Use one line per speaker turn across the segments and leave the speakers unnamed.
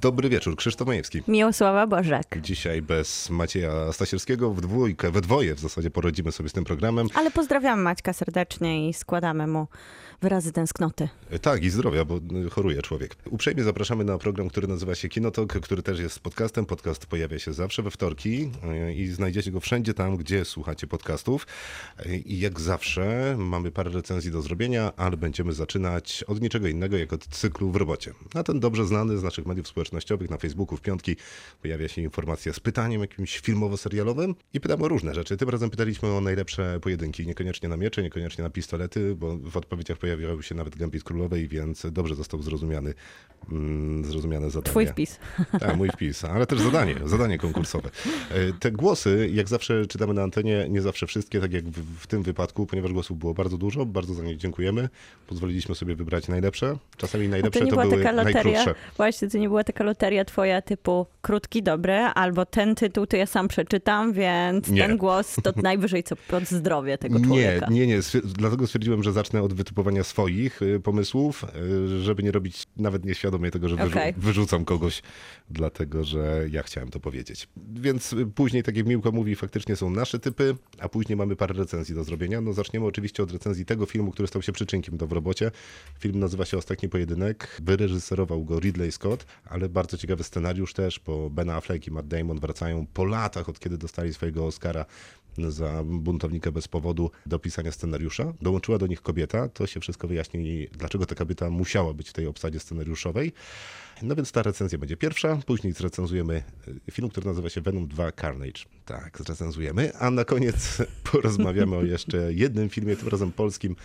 Dobry wieczór, Krzysztof Majewski.
Miłosława Bożek.
Dzisiaj bez Macieja Stasierskiego, w dwójkę, we dwoje w zasadzie poradzimy sobie z tym programem.
Ale pozdrawiamy Maćka serdecznie i składamy mu wyrazy tęsknoty.
Tak, i zdrowia, bo y, choruje człowiek. Uprzejmie zapraszamy na program, który nazywa się Kinotok, który też jest podcastem. Podcast pojawia się zawsze we wtorki y, i znajdziecie go wszędzie tam, gdzie słuchacie podcastów. Y, I jak zawsze mamy parę recenzji do zrobienia, ale będziemy zaczynać od niczego innego, jak od cyklu w robocie. A ten dobrze znany z naszych mediów społecznościowych, na Facebooku w piątki pojawia się informacja z pytaniem jakimś filmowo-serialowym i pytamy o różne rzeczy. Tym razem pytaliśmy o najlepsze pojedynki, niekoniecznie na miecze, niekoniecznie na pistolety, bo w odpowiedziach pojawiał się nawet Gambit Królowej, więc dobrze został zrozumiany, mm, zrozumiane zadanie.
Twój wpis.
Tak, mój wpis, ale też zadanie, zadanie konkursowe. E, Te głosy, jak zawsze czytamy na antenie, nie zawsze wszystkie, tak jak w, w tym wypadku, ponieważ głosów było bardzo dużo, bardzo za nie dziękujemy. Pozwoliliśmy sobie wybrać najlepsze. Czasami
A to
najlepsze
nie
to,
była
były
taka loteria,
najkrótsze.
właśnie to nie była taka loteria twoja typu krótki, dobry, albo ten tytuł to ja sam przeczytam, więc
Nie.
ten głos to najwyżej co pod zdrowie tego
Nie,
człowieka.
nie, nie. Stwier- Dlatego stwierdziłem, że zacznę od wytypowania swoich y, pomysłów, y, żeby nie robić nawet nieświadomie tego, że wyrzu-
Okej.
wyrzucam kogoś, dlatego że ja chciałem to powiedzieć. Więc y, później, tak jak Miłka mówi, faktycznie są nasze typy, a później mamy parę recenzji do zrobienia. No zaczniemy oczywiście od recenzji tego filmu, który stał się przyczynkiem do w robocie. Film nazywa się Ostatni Pojedynek. Wyreżyserował go Ridley Scott, ale bardzo ciekawy scenariusz też, bo Ben Affleck i Matt Damon wracają po latach, od kiedy dostali swojego Oscara za buntownika bez powodu do pisania scenariusza. Dołączyła do nich kobieta, to się wszystko wyjaśni, dlaczego ta kobieta musiała być w tej obsadzie scenariuszowej. No więc ta recenzja będzie pierwsza, później zrecenzujemy y, film, który nazywa się Venom 2 Carnage. Tak, zrecenzujemy, a na koniec porozmawiamy o jeszcze jednym filmie, tym razem polskim.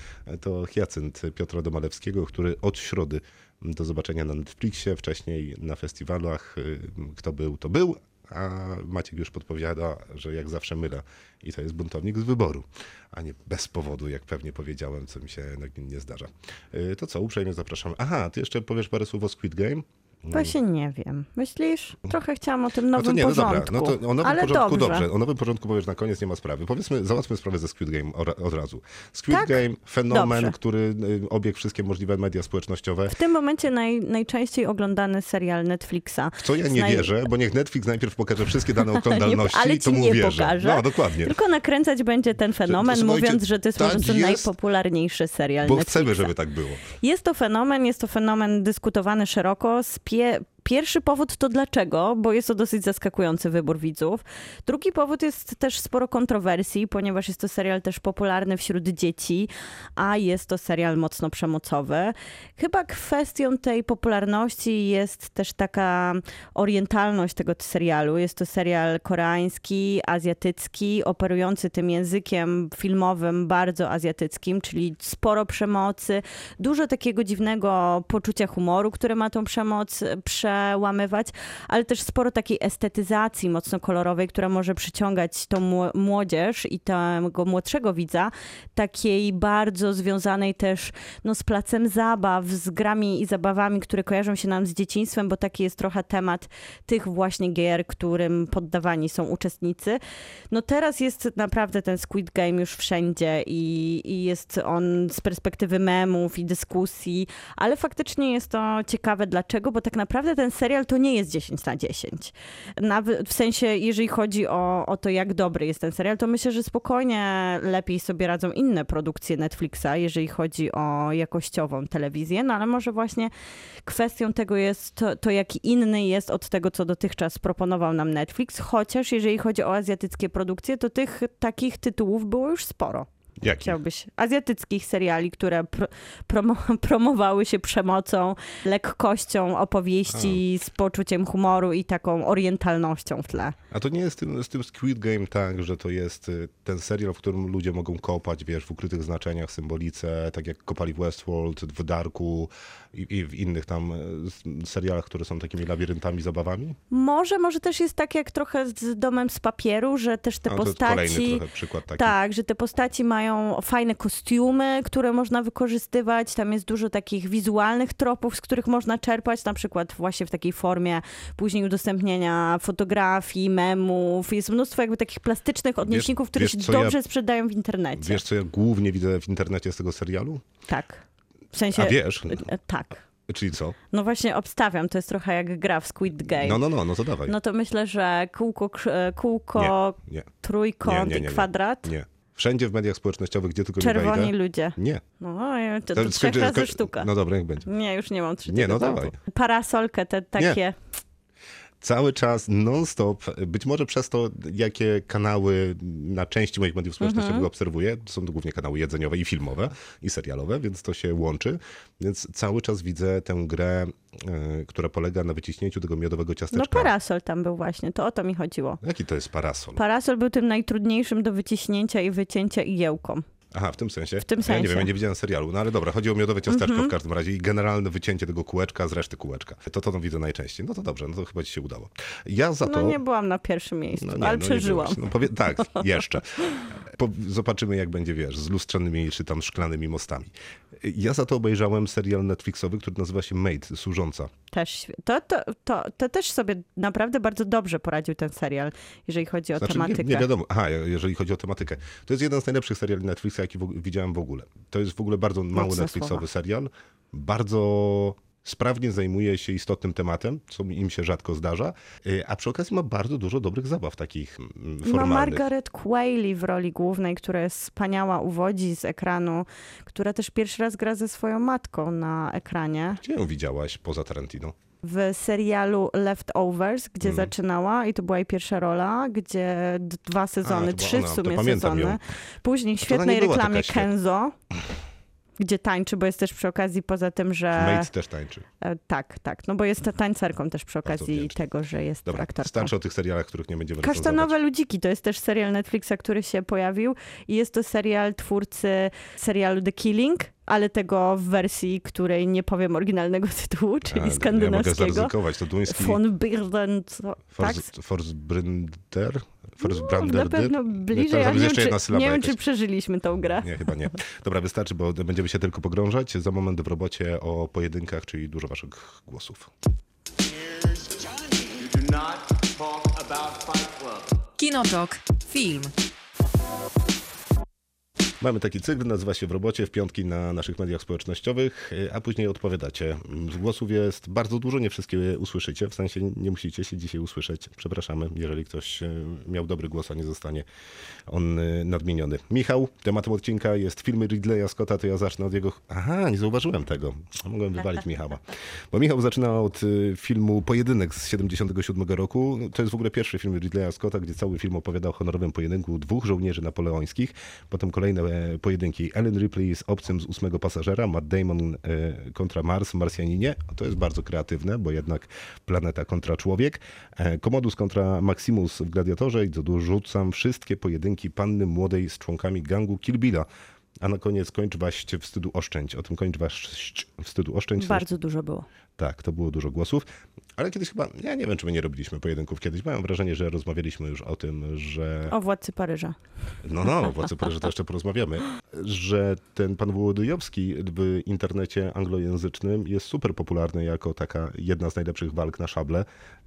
To Hyacynt Piotra Domalewskiego, który od środy do zobaczenia na Netflixie, wcześniej na festiwalach. Y, Kto był, to był, a Maciek już podpowiada, że jak zawsze mylę i to jest buntownik z wyboru, a nie bez powodu, jak pewnie powiedziałem, co mi się nagminnie zdarza. Y, To co, uprzejmie zapraszam. Aha, ty jeszcze powiesz parę słów o Squid Game?
Właśnie nie wiem. Myślisz? Trochę chciałam o tym
No
nowym
to nie, no dobra,
porządku.
no to o nowym
ale
porządku
dobrze.
dobrze. O nowym porządku powiesz na koniec, nie ma sprawy. Powiedzmy, załatwmy sprawę ze Squid Game od razu. Squid
Tak?
Game, fenomen,
Dobrze.
który y, obiegł wszystkie możliwe media społecznościowe.
W tym momencie naj, najczęściej oglądany serial Netflixa.
W co ja nie
Znaj-
wierzę, bo niech Netflix najpierw pokaże wszystkie dane oglądalności,
ale
to mu
nie
wierzę.
pokaże.
No, dokładnie.
Tylko nakręcać będzie ten fenomen,
słuchajcie,
mówiąc, że to jest
tak jest,
najpopularniejszy serial
Bo
Netflixa.
chcemy, żeby tak było.
Jest to fenomen, jest to fenomen dyskutowany szeroko. Z Jakie Pierwszy powód to dlaczego, bo jest to dosyć zaskakujący wybór widzów. Drugi powód jest też sporo kontrowersji, ponieważ jest to serial też popularny wśród dzieci, a jest to serial mocno przemocowy. Chyba kwestią tej popularności jest też taka orientalność tego serialu. Jest to serial koreański, azjatycki, operujący tym językiem filmowym bardzo azjatyckim, czyli sporo przemocy, dużo takiego dziwnego poczucia humoru, które ma tą przemoc przełamywać, ale też sporo takiej estetyzacji mocno kolorowej, która może przyciągać tą mło- młodzież i tego młodszego widza, takiej bardzo związanej też no, z placem zabaw, z grami i zabawami, które kojarzą się nam z dzieciństwem, bo taki jest trochę temat tych właśnie gier, którym poddawani są uczestnicy. No teraz jest naprawdę ten Squid Game już wszędzie i, i jest on z perspektywy memów i dyskusji, ale faktycznie jest to ciekawe dlaczego, bo tak naprawdę ten serial to nie jest 10 na 10. Nawet w sensie, jeżeli chodzi o, o to, jak dobry jest ten serial, to myślę, że spokojnie lepiej sobie radzą inne produkcje Netflixa, jeżeli chodzi o jakościową telewizję, no ale może właśnie kwestią tego jest to, to jaki inny jest od tego, co dotychczas proponował nam Netflix, chociaż jeżeli chodzi o azjatyckie produkcje, to tych takich tytułów było już sporo.
Jaki?
Chciałbyś azjatyckich seriali, które pr promo promowały się przemocą, lekkością opowieści, z poczuciem humoru i taką orientalnością w tle.
A to nie jest z tym, z tym Squid Game tak, że to jest y, ten serial, w którym ludzie mogą kopać, wiesz, w ukrytych znaczeniach, symbolice, tak jak kopali w Westworld, w Darku i, i w innych tam y, serialach, które są takimi labiryntami, zabawami?
Może, może też jest tak jak trochę z Domem z Papieru, że też te
A to jest
postaci...
kolejny trochę przykład taki.
Tak, że te postaci mają mają fajne kostiumy, które można wykorzystywać. Tam jest dużo takich wizualnych tropów, z których można czerpać, na przykład właśnie w takiej formie później udostępnienia fotografii, memów. Jest mnóstwo jakby takich plastycznych odnośników, które
wiesz,
się
co ja-
dobrze sprzedają w internecie.
Wiesz, co ja głównie widzę w internecie z tego serialu?
Tak. W sensie...
A wiesz?
e, Tak.
Czyli co?
No właśnie obstawiam, to jest trochę jak gra w Squid Game.
No, no, no, no to dawaj.
No to myślę, że kółko, e, kółko
Nie,
trójkąt
Nie, nie, nie,
i kwadrat.
nie. Wszędzie w mediach społecznościowych, gdzie tylko nie
Czerwoni
wejdę.
ludzie.
Nie.
No, to,
To
to trzech razy
skoń-
sztuka.
No dobra, jak będzie.
Nie, już nie mam trzeciego
Nie, no dawaj.
Parasolkę, te takie.
Cały czas, non-stop, być może przez to, jakie kanały na części moich mediów społecznościowych
Mhm.
obserwuję, są to głównie kanały jedzeniowe i filmowe, i serialowe, więc to się łączy. Więc cały czas widzę tę grę, e, która polega na wyciśnięciu tego miodowego
No
ciasteczka.
parasol tam był właśnie, to o to mi chodziło.
Jaki to jest parasol?
Parasol był tym najtrudniejszym do wyciśnięcia i wycięcia igiełką.
Aha, w tym sensie?
W tym
Ja nie
sensie.
Wiem, ja nie widziałem serialu, no ale dobra, chodzi o miodowe ciasteczko w każdym razie i generalne wycięcie tego kółeczka z reszty kółeczka. To to widzę najczęściej. No to dobrze, no to chyba ci się udało. Ja za
No
to...
nie byłam na pierwszym miejscu,
No nie,
ale
no
przeżyłam.
No powie... Tak, jeszcze. Po... Zobaczymy, jak będzie, wiesz, z lustrzanymi czy tam szklanymi mostami. Ja za to obejrzałem serial Netflixowy, który nazywa się Maid, służąca.
Też, to, to, to, to też sobie naprawdę bardzo dobrze poradził ten serial, jeżeli chodzi o
Znaczy,
tematykę.
nie, nie wiadomo. Aha, jeżeli chodzi o tematykę. To jest jeden z najlepszych seriali Netflixa, jaki w, widziałem w ogóle. To jest w ogóle bardzo mały
Mocne
Netflixowy
słowa.
serial. Bardzo sprawnie zajmuje się istotnym tematem, co im się rzadko zdarza, y, a przy okazji ma bardzo dużo dobrych zabaw takich mm,
Ma
formalnych.
Margaret Qualley w roli głównej, która jest wspaniała, uwodzi z ekranu, która też pierwszy raz gra ze swoją matką na ekranie.
Gdzie ją widziałaś poza Tarantino?
W serialu Leftovers, gdzie
Mhm.
zaczynała i to była jej pierwsza rola, gdzie dwa sezony,
była
trzy
ona,
w sumie sezony.
ją.
Później w świetnej reklamie
taka świetna.
Gdzie tańczy, bo jest też przy okazji poza tym, że...
Maid też tańczy.
E, Tak, tak, no bo jest tańcerką też przy okazji tego, że jest
Dobra,
aktorką.
starczy o tych serialach, których nie będziemy
Kasztanowe. Ludziki to jest też serial Netflixa, który się pojawił i jest to serial twórcy serialu The Killing, ale tego w wersji, której nie powiem oryginalnego tytułu, czyli
A, Ja mogę
skandynawskiego.
zaryzykować, to duński
Von Birden, co- tak?
Force
No, na pewno bliżej, nie,
jeszcze
wiem,
jedna
czy, nie wiem, czy przeżyliśmy tą grę.
Nie, chyba nie. Dobra, wystarczy, bo będziemy się tylko pogrążać. Za moment w robocie o pojedynkach, czyli dużo waszych głosów.
Kinotok. Film.
Mamy taki cykl, nazywa się w robocie, w piątki na naszych mediach społecznościowych, a później odpowiadacie. Głosów jest bardzo dużo, nie wszystkie usłyszycie, w sensie nie musicie się dzisiaj usłyszeć. Przepraszamy, jeżeli ktoś e, miał dobry głos, a nie zostanie on e, nadmieniony. Michał, tematem odcinka jest filmy Ridleya Scotta, to ja zacznę od jego... Aha, nie zauważyłem tego. Mogłem wywalić Michała. Bo Michał zaczyna od e, filmu Pojedynek z 77 roku. To jest w ogóle pierwszy film Ridleya Scotta, gdzie cały film opowiada o honorowym pojedynku dwóch żołnierzy napoleońskich. Potem kolejne pojedynki Ellen Ripley z obcym z ósmego pasażera, Matt Damon e, kontra Mars Marsjaninie. To jest bardzo kreatywne, bo jednak planeta kontra człowiek. E, Commodus kontra Maximus w Gladiatorze i dorzucam wszystkie pojedynki panny młodej z członkami gangu Kill Billa. A na koniec kończ waść wstydu oszczędź. O tym kończ waść wstydu oszczędź.
Bardzo dużo było.
Tak, to było dużo głosów. Ale kiedyś chyba, ja nie wiem, czy my nie robiliśmy pojedynków kiedyś. Mam wrażenie, że rozmawialiśmy już o tym, że...
O Władcy Paryża.
No, no, władcy Paryża to jeszcze porozmawiamy. Że ten pan Wołodyjowski w internecie anglojęzycznym jest super popularny jako taka jedna z najlepszych walk na szable.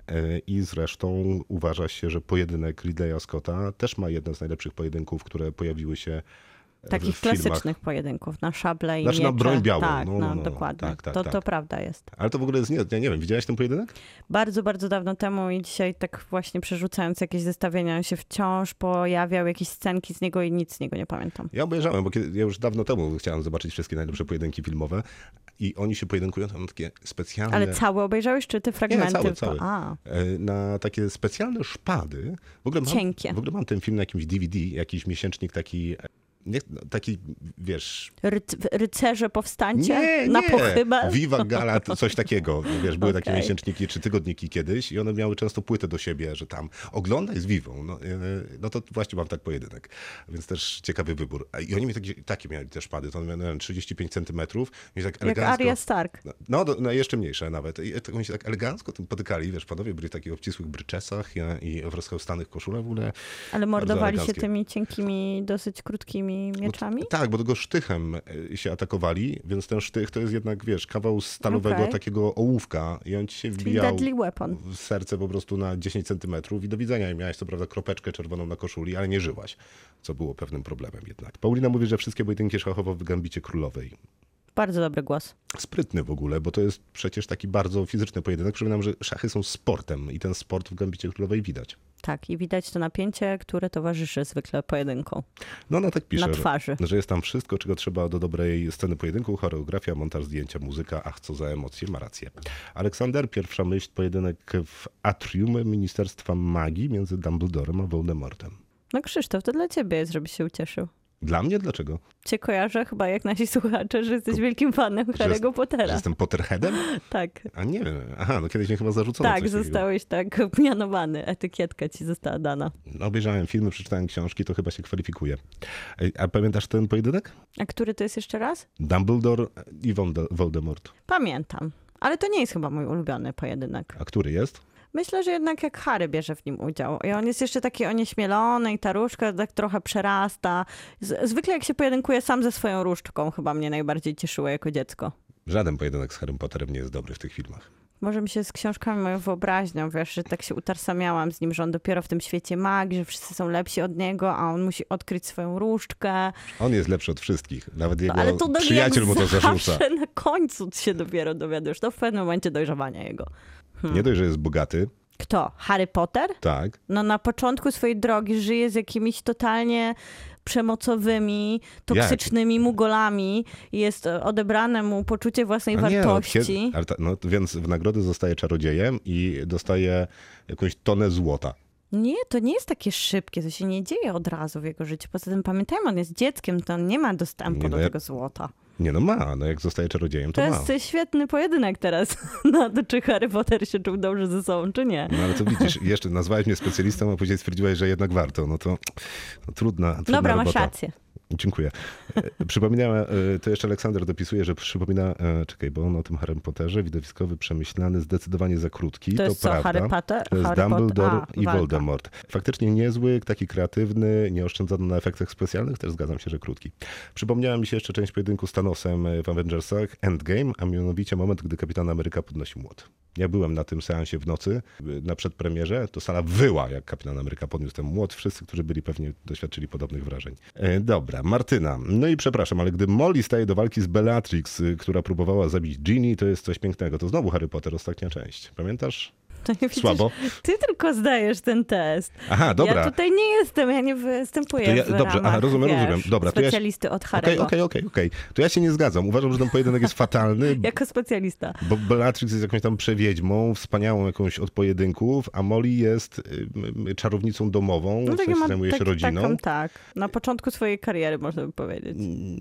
E, I zresztą uważa się, że pojedynek Ridleya Scotta też ma jeden z najlepszych pojedynków, które pojawiły się
Takich
filmach.
klasycznych pojedynków na szable i
Znaczy na
miecze.
broń białą.
Tak,
No,
no,
no, no.
dokładnie.
Tak, tak,
to,
tak.
to prawda jest.
Ale to w ogóle jest nie, ja nie wiem, widziałeś ten pojedynek?
Bardzo, bardzo dawno temu i dzisiaj tak właśnie przerzucając jakieś zestawienia, on się wciąż pojawiał jakieś scenki z niego i nic z niego nie pamiętam.
Ja obejrzałem, bo kiedy, ja już dawno temu chciałem zobaczyć wszystkie najlepsze pojedynki filmowe i oni się pojedynkują tam na takie specjalne...
Ale całe obejrzałeś, czy te fragmenty?
cały,
tylko?
cały.
A,
e, na takie specjalne szpady. W ogóle mam,
Cienkie.
W ogóle mam ten film na jakimś DVD, jakiś miesięcznik taki, e, nie, taki wiesz...
ryc rycerze powstańcie?
Nie,
Na
nie.
pochybę?
Viva Gala, coś takiego. Wiesz, były takie
Okej.
miesięczniki czy tygodniki kiedyś i one miały często płytę do siebie, że tam oglądaj z Vivą. No, e, no to właśnie mam tak pojedynek. Więc też ciekawy wybór. I oni mi takie, takie mieli te szpady, to one miały nie wiem, 35 centymetrów. Tak
Jak
elegancko.
Arya Stark.
No, No, no jeszcze mniejsze nawet. I tak, oni się tak elegancko tym potykali, wiesz, panowie byli w takich obcisłych bryczesach i, i w rozchełstanych koszulach w ogóle.
Ale mordowali się tymi cienkimi, dosyć krótkimi tymi mieczami?
Tak, bo tego sztychem y, się atakowali, więc ten sztych to jest jednak, wiesz, kawał stalowego
Okej.
takiego ołówka i on ci się wbijał w serce po prostu na 10 centymetrów i do widzenia. I miałeś co prawda kropeczkę czerwoną na koszuli, ale nie żyłaś, co było pewnym problemem jednak. Paulina mówi, że wszystkie pojedynki szachowe w Gambicie Królowej.
Bardzo dobry głos.
Sprytny w ogóle, bo to jest przecież taki bardzo fizyczny pojedynek. Przypominam, że szachy są sportem i ten sport w Gambicie Królowej widać.
Tak, i widać to napięcie, które towarzyszy zwykle pojedynkom.
No ona tak pisze,
Na
że-
twarzy.
Że, jest tam wszystko, czego trzeba do dobrej sceny pojedynku, choreografia, montaż zdjęcia, muzyka, ach co za emocje, ma rację. Aleksander, pierwsza myśl, pojedynek w atrium Ministerstwa Magii między Dumbledorem a Voldemortem.
No Krzysztof, to dla ciebie jest, żebyś się ucieszył.
Dla mnie? Dlaczego?
Cię kojarzę chyba jak nasi słuchacze, że jesteś wielkim fanem Harry'ego
Że
Pottera.
jestem Potterheadem?
Tak,
A nie wiem. Aha, no kiedyś mnie chyba zarzucono
tak,
coś takiego.
zostałeś tak mianowany. Etykietka ci została dana.
No, Obejrzałem filmy, przeczytałem książki, to chyba się kwalifikuje. A pamiętasz ten pojedynek?
A który to jest jeszcze raz?
Dumbledore i Volde- Voldemort.
Pamiętam. Ale to nie jest chyba mój ulubiony pojedynek.
A który jest?
Myślę, że jednak jak Harry bierze w nim udział. I on jest jeszcze taki onieśmielony i ta różdżka tak trochę przerasta. Z- Zwykle jak się pojedynkuje sam ze swoją różdżką, chyba mnie najbardziej cieszyło jako dziecko.
Żaden pojedynek z Harrym Potterem nie jest dobry w tych filmach.
Może mi się z książkami moją wyobraźnią, wiesz, że tak się utożsamiałam z nim, że on dopiero w tym świecie magii, że wszyscy są lepsi od niego, a on musi odkryć swoją różdżkę.
On jest lepszy od wszystkich. Nawet jego
No, ale to
przyjaciel mu to zarzuca.
na końcu się dopiero dowiadujesz. To w pewnym momencie dojrzewania jego.
Nie dość, że jest bogaty,
Kto? Harry Potter?
tak.
No na początku swojej drogi żyje z jakimiś totalnie przemocowymi, toksycznymi mugolami. Jest odebrane mu poczucie własnej
A nie, no,
wartości.
ta, no, więc w nagrodę zostaje czarodziejem i dostaje jakąś tonę złota.
Nie, to nie jest takie szybkie, to się nie dzieje od razu w jego życiu. Poza tym pamiętajmy, on jest dzieckiem, to on nie ma dostępu
Nie, no
do
ja-
tego złota.
Nie no ma, no jak zostaje czarodziejem, to,
To
ma.
jest e, świetny pojedynek teraz na to, czy Harry Potter się czuł dobrze ze sobą, czy nie.
No ale to widzisz, jeszcze nazwałeś mnie specjalistą, a później stwierdziłaś, że jednak warto. No to no, trudna, trudna
Dobra, masz
robota.
rację.
Dziękuję. E, Przypominała, e, to jeszcze Aleksander dopisuje, że przypomina, e, czekaj, bo on o tym Harrym Potterze, widowiskowy, przemyślany, zdecydowanie za krótki.
To jest co,
prawda.
Harry Potter?
To jest
Harry
Dumbledore
a,
i
walka.
Voldemort. Faktycznie niezły, taki kreatywny, nie oszczędzono na efektach specjalnych, też zgadzam się, że krótki. Przypomniała mi się jeszcze część pojedynku z Thanosem w Avengersach Endgame, a mianowicie moment, gdy Kapitan Ameryka podnosi młot. Ja byłem na tym seansie w nocy, na przedpremierze, to sala wyła, jak Kapitan Ameryka podniósł ten młot. Wszyscy, którzy byli pewnie doświadczyli podobnych wrażeń. E, dobra, Martyna. No i przepraszam, ale gdy Molly staje do walki z Bellatrix, y, która próbowała zabić Ginny, to jest coś pięknego. To znowu Harry Potter, ostatnia część. Pamiętasz?
To nie widzisz,
Słabo.
Ty tylko zdajesz ten test.
Aha, dobra.
Ja tutaj nie jestem, ja nie występuję
To ja-
w
dobrze,
ramach,
aha, rozumiem,
wiesz,
rozumiem. Dobra, to ja się-
specjalisty od
Okej,
Harry'ego.
okej, okej, okej. To ja się nie zgadzam. Uważam, że ten pojedynek jest fatalny,
Jako specjalista.
bo Bellatrix jest jakąś tam przewiedźmą, wspaniałą jakąś od pojedynków, a Molly jest y, y, czarownicą domową, w
No
sensie
ma
zajmuje się
tak-
rodziną.
Taką, tak. Na początku swojej kariery można by powiedzieć.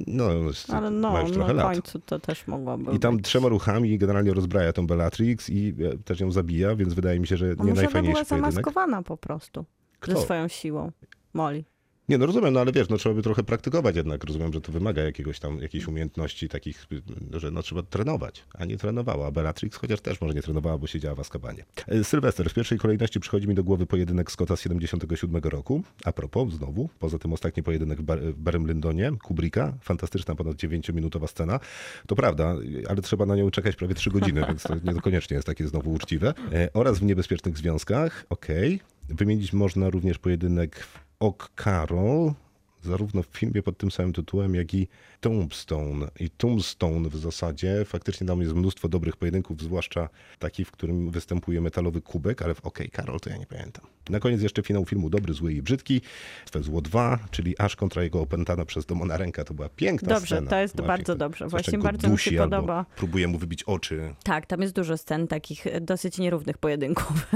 No, jest-
Ale
ma
no,
już
na
trochę lat.
końcu to też mogłoby
I tam
być.
trzema ruchami generalnie rozbraja tą Bellatrix i e, też ją zabija, więc wydaje mi się, że
A
nie
może ona
najfajniejszy
była
pojedynek.
zamaskowana po prostu.
Kto?
Ze swoją siłą. Molly.
Nie, no rozumiem, no ale wiesz, no trzeba by trochę praktykować jednak. Rozumiem, że to wymaga jakiegoś tam, jakiejś umiejętności takich, że no trzeba trenować, a nie trenowała. Bellatrix chociaż też może nie trenowała, bo siedziała w Azkabanie. Y, Sylwester, w pierwszej kolejności przychodzi mi do głowy pojedynek Scotta z 77 roku. A propos, znowu, poza tym ostatni pojedynek w, Bar- Barym Lyndonie, Kubricka, fantastyczna, ponad 9-minutowa scena. To prawda, ale trzeba na nią czekać prawie 3 godziny, więc to niekoniecznie jest takie znowu uczciwe. E, Oraz w Niebezpiecznych Związkach, okej. Wymienić można również pojedynek w Ok Carol, zarówno w filmie pod tym samym tytułem, jak i Tombstone. I Tombstone w zasadzie faktycznie tam jest mnóstwo dobrych pojedynków, zwłaszcza taki, w którym występuje metalowy kubek, ale w OK Carol to ja nie pamiętam. Na koniec jeszcze finał filmu Dobry, Zły i Brzydki. Twe Zło 2, czyli Aż kontra jego opętana przez Domona ręka. To była piękna
Dobrze,
scena.
to jest
Była
bardzo
piękna.
dobrze. Właśnie bardzo mi się podoba.
Próbuje mu wybić oczy.
Tak, tam jest dużo scen takich e, dosyć nierównych pojedynków.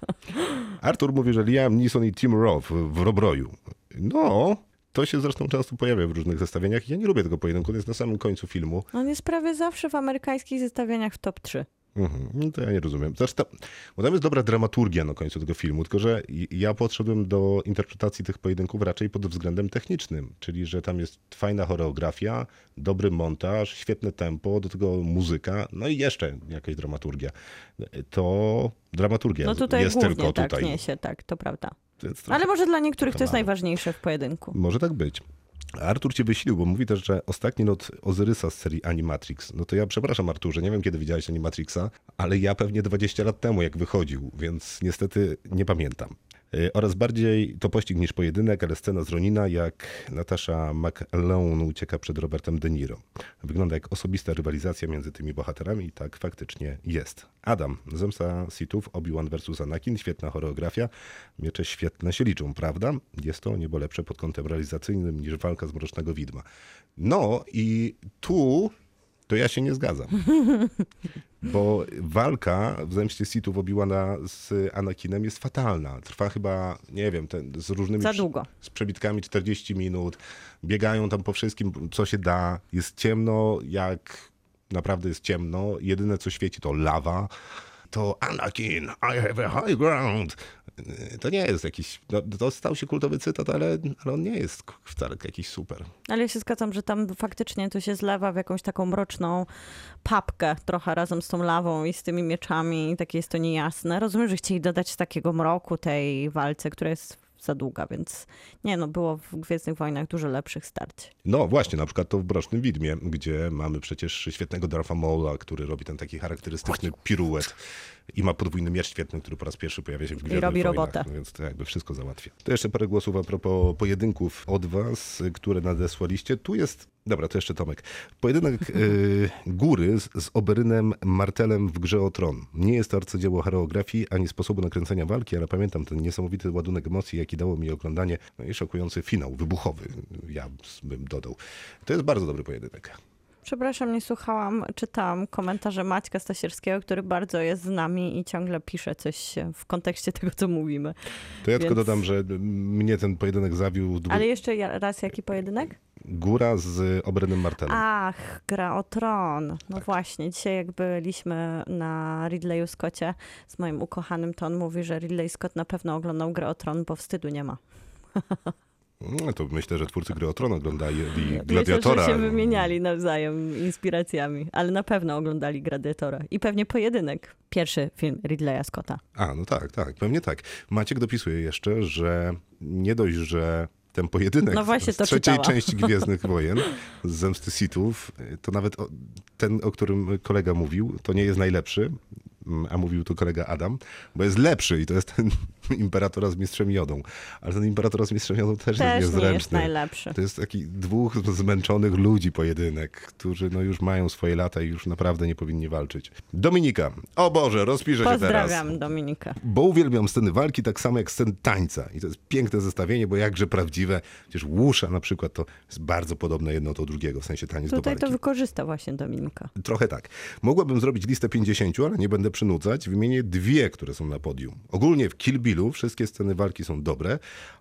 Artur mówi, że Liam Neeson i Tim Roth w Robroju. No, to się zresztą często pojawia w różnych zestawieniach. Ja nie lubię tego pojedynku, to jest na samym końcu filmu.
On jest prawie zawsze w amerykańskich zestawieniach w top 3.
Mhm, no to ja nie rozumiem. Zresztą, bo tam jest dobra dramaturgia na końcu tego filmu, tylko że ja podszedłem do interpretacji tych pojedynków raczej pod względem technicznym, czyli że tam jest fajna choreografia, dobry montaż, świetne tempo, do tego muzyka, no i jeszcze jakaś dramaturgia. To dramaturgia
No tutaj
jest
głównie
tylko
tak
tutaj.
niesie, tak, to prawda.
Trochę-
Ale może dla niektórych to jest najważniejsze w pojedynku.
Może tak być. Artur cię wysilił, bo mówi też, że ostatni not Ozyrysa z serii Animatrix. No to ja przepraszam Arturze, nie wiem kiedy widziałeś Animatrixa, ale ja pewnie 20 lat temu jak wychodził, więc niestety nie pamiętam. Y, Oraz bardziej to pościg niż pojedynek, ale scena z Ronina, jak Natasza McAlone ucieka przed Robertem De Niro. Wygląda jak osobista rywalizacja między tymi bohaterami i tak faktycznie jest. Adam, Zemsta Sithów, Obi-Wan vs Anakin, świetna choreografia, miecze świetne się liczą, prawda? Jest to niebo lepsze pod kątem realizacyjnym niż walka z Mrocznego Widma. No i tu to ja się nie zgadzam. Bo walka w Zemście Sithów Obi-Wana z Anakinem jest fatalna. Trwa chyba, nie wiem, ten, z różnymi...
Za długo.
Z przebitkami 40 minut. Biegają tam po wszystkim, co się da. Jest ciemno, jak naprawdę jest ciemno. Jedyne, co świeci, to lawa. To Anakin, I have a high ground. To nie jest jakiś... No, to stał się kultowy cytat, ale, ale on nie jest wcale jakiś super.
Ale ja się zgadzam, że tam faktycznie to się zlewa w jakąś taką mroczną papkę trochę razem z tą lawą i z tymi mieczami i takie jest to niejasne. Rozumiem, że chcieli dodać takiego mroku tej walce, która jest za długa, więc nie no, było w Gwiezdnych Wojnach dużo lepszych starć.
No właśnie, na przykład to w Brocznym Widmie, gdzie mamy przecież świetnego Darfa Maula, który robi ten taki charakterystyczny piruet i ma podwójny miecz świetny, który po raz pierwszy pojawia się w Gwiezdnych
robi
Wojnach,
robotę.
Więc to jakby wszystko załatwia. To jeszcze parę głosów a propos pojedynków od was, y, które nadesłaliście. Tu jest, dobra, to jeszcze Tomek. Pojedynek y, Góry z, z Oberynem Martelem w grze o Tron. Nie jest to arcydzieło choreografii ani sposobu nakręcenia walki, ale pamiętam ten niesamowity ładunek emocji, jaki dało mi oglądanie, no i szokujący finał, wybuchowy, ja bym dodał. To jest bardzo dobry pojedynek.
Przepraszam, nie słuchałam, czytałam komentarze Maćka Stasierskiego, który bardzo jest z nami i ciągle pisze coś w kontekście tego, co mówimy.
To ja tylko
Więc-
dodam, że mnie ten pojedynek zawiódł.
Ale jeszcze raz, jaki pojedynek?
Góra z Obrenem Martelem.
Ach, gra o tron. No właśnie, dzisiaj jak byliśmy na Ridleyu Scotcie z moim ukochanym, to on mówi, że Ridley Scott na pewno oglądał grę o tron, bo wstydu nie ma.
No to myślę, że twórcy gry o Tron oglądali
Myślę,
Gladiatora.
że się wymieniali nawzajem inspiracjami, ale na pewno oglądali Gladiatora. I pewnie pojedynek. Pierwszy film Ridleya Scotta.
A, no tak, tak, pewnie tak. Maciek dopisuje jeszcze, że nie dość, że ten pojedynek
No właśnie,
z
to
trzeciej
czytała.
części Gwiezdnych Wojen, z Zemsty Sithów, to nawet ten, o którym kolega mówił, to nie jest najlepszy, a mówił to kolega Adam, bo jest lepszy i to jest ten Imperatora z Mistrzem Jodą. Ale ten Imperatora z Mistrzem Jodą też,
Też
jest
nie jest
niezręczny.
najlepszy.
To jest taki dwóch zmęczonych ludzi pojedynek, którzy no już mają swoje lata i już naprawdę nie powinni walczyć. Dominika, o Boże, rozpiszę się teraz.
Pozdrawiam Dominikę.
Bo uwielbiam sceny walki tak samo jak sceny tańca. I to jest piękne zestawienie, bo jakże prawdziwe. Przecież Łusza na przykład to jest bardzo podobne jedno do drugiego, w sensie taniec do
Tutaj
walki.
to wykorzysta właśnie Dominika.
Trochę tak. Mogłabym zrobić listę 50, ale nie będę przynudzać. Wymienię dwie, które są na podium. Ogólnie w Kill Billu wszystkie sceny walki są dobre,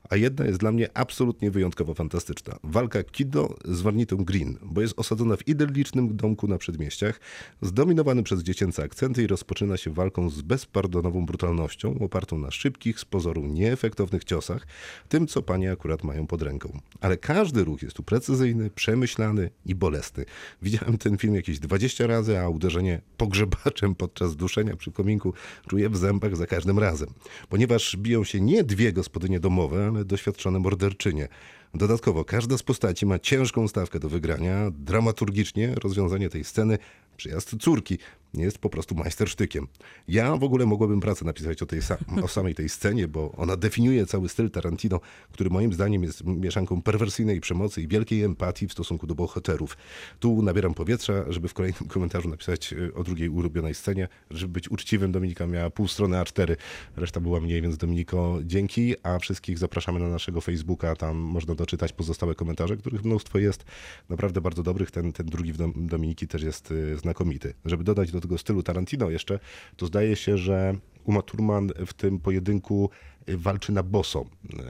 a jedna jest dla mnie absolutnie wyjątkowo fantastyczna. Walka Kido z Warnitą Green, bo jest osadzona w idyllicznym domku na przedmieściach, zdominowany przez dziecięce akcenty i rozpoczyna się walką z bezpardonową brutalnością, opartą na szybkich, z pozoru nieefektownych ciosach, tym co panie akurat mają pod ręką. Ale każdy ruch jest tu precyzyjny, przemyślany i bolesny. Widziałem ten film jakieś 20 razy, a uderzenie pogrzebaczem podczas duszenia przy kominku czuję w zębach za każdym razem. Ponieważ biją się nie dwie gospodynie domowe, ale doświadczone morderczynie. Dodatkowo każda z postaci ma ciężką stawkę do wygrania. Dramaturgicznie rozwiązanie tej sceny, przyjazd córki, jest po prostu majstersztykiem. Ja w ogóle mogłabym pracę napisać o, tej o samej tej scenie, bo ona definiuje cały styl Tarantino, który moim zdaniem jest mieszanką perwersyjnej przemocy i wielkiej empatii w stosunku do bohaterów. Tu nabieram powietrza, żeby w kolejnym komentarzu napisać y, o drugiej ulubionej scenie. Żeby być uczciwym, Dominika miała pół strony A4, reszta była mniej, więc Dominiko dzięki, a wszystkich zapraszamy na naszego Facebooka, tam można doczytać pozostałe komentarze, których mnóstwo jest naprawdę bardzo dobrych. Ten, ten drugi w Dom- Dominiki też jest y, znakomity. Żeby dodać do tego stylu Tarantino jeszcze, to zdaje się, że Uma Thurman w tym pojedynku y, walczy na boso,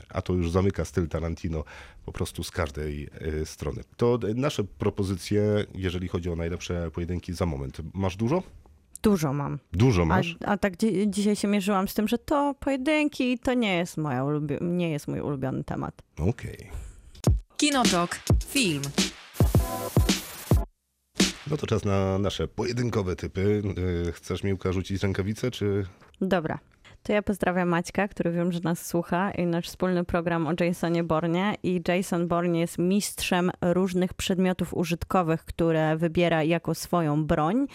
a to już zamyka styl Tarantino po prostu z każdej y, strony. To nasze propozycje, jeżeli chodzi o najlepsze pojedynki za moment. Masz dużo?
Dużo mam.
Dużo
A,
masz?
a tak dzi- dzisiaj się mierzyłam z tym, że to pojedynki to nie jest, moja nie jest mój ulubiony temat.
Okej.
Kinotok. Film.
No to czas na nasze pojedynkowe typy. Y, Chcesz Miłka rzucić rękawicę, czy...
Dobra. To ja pozdrawiam Maćka, który wiem, że nas słucha i nasz wspólny program o Jasonie Bornie. I Jason Bourne jest mistrzem różnych przedmiotów użytkowych, które wybiera jako swoją broń.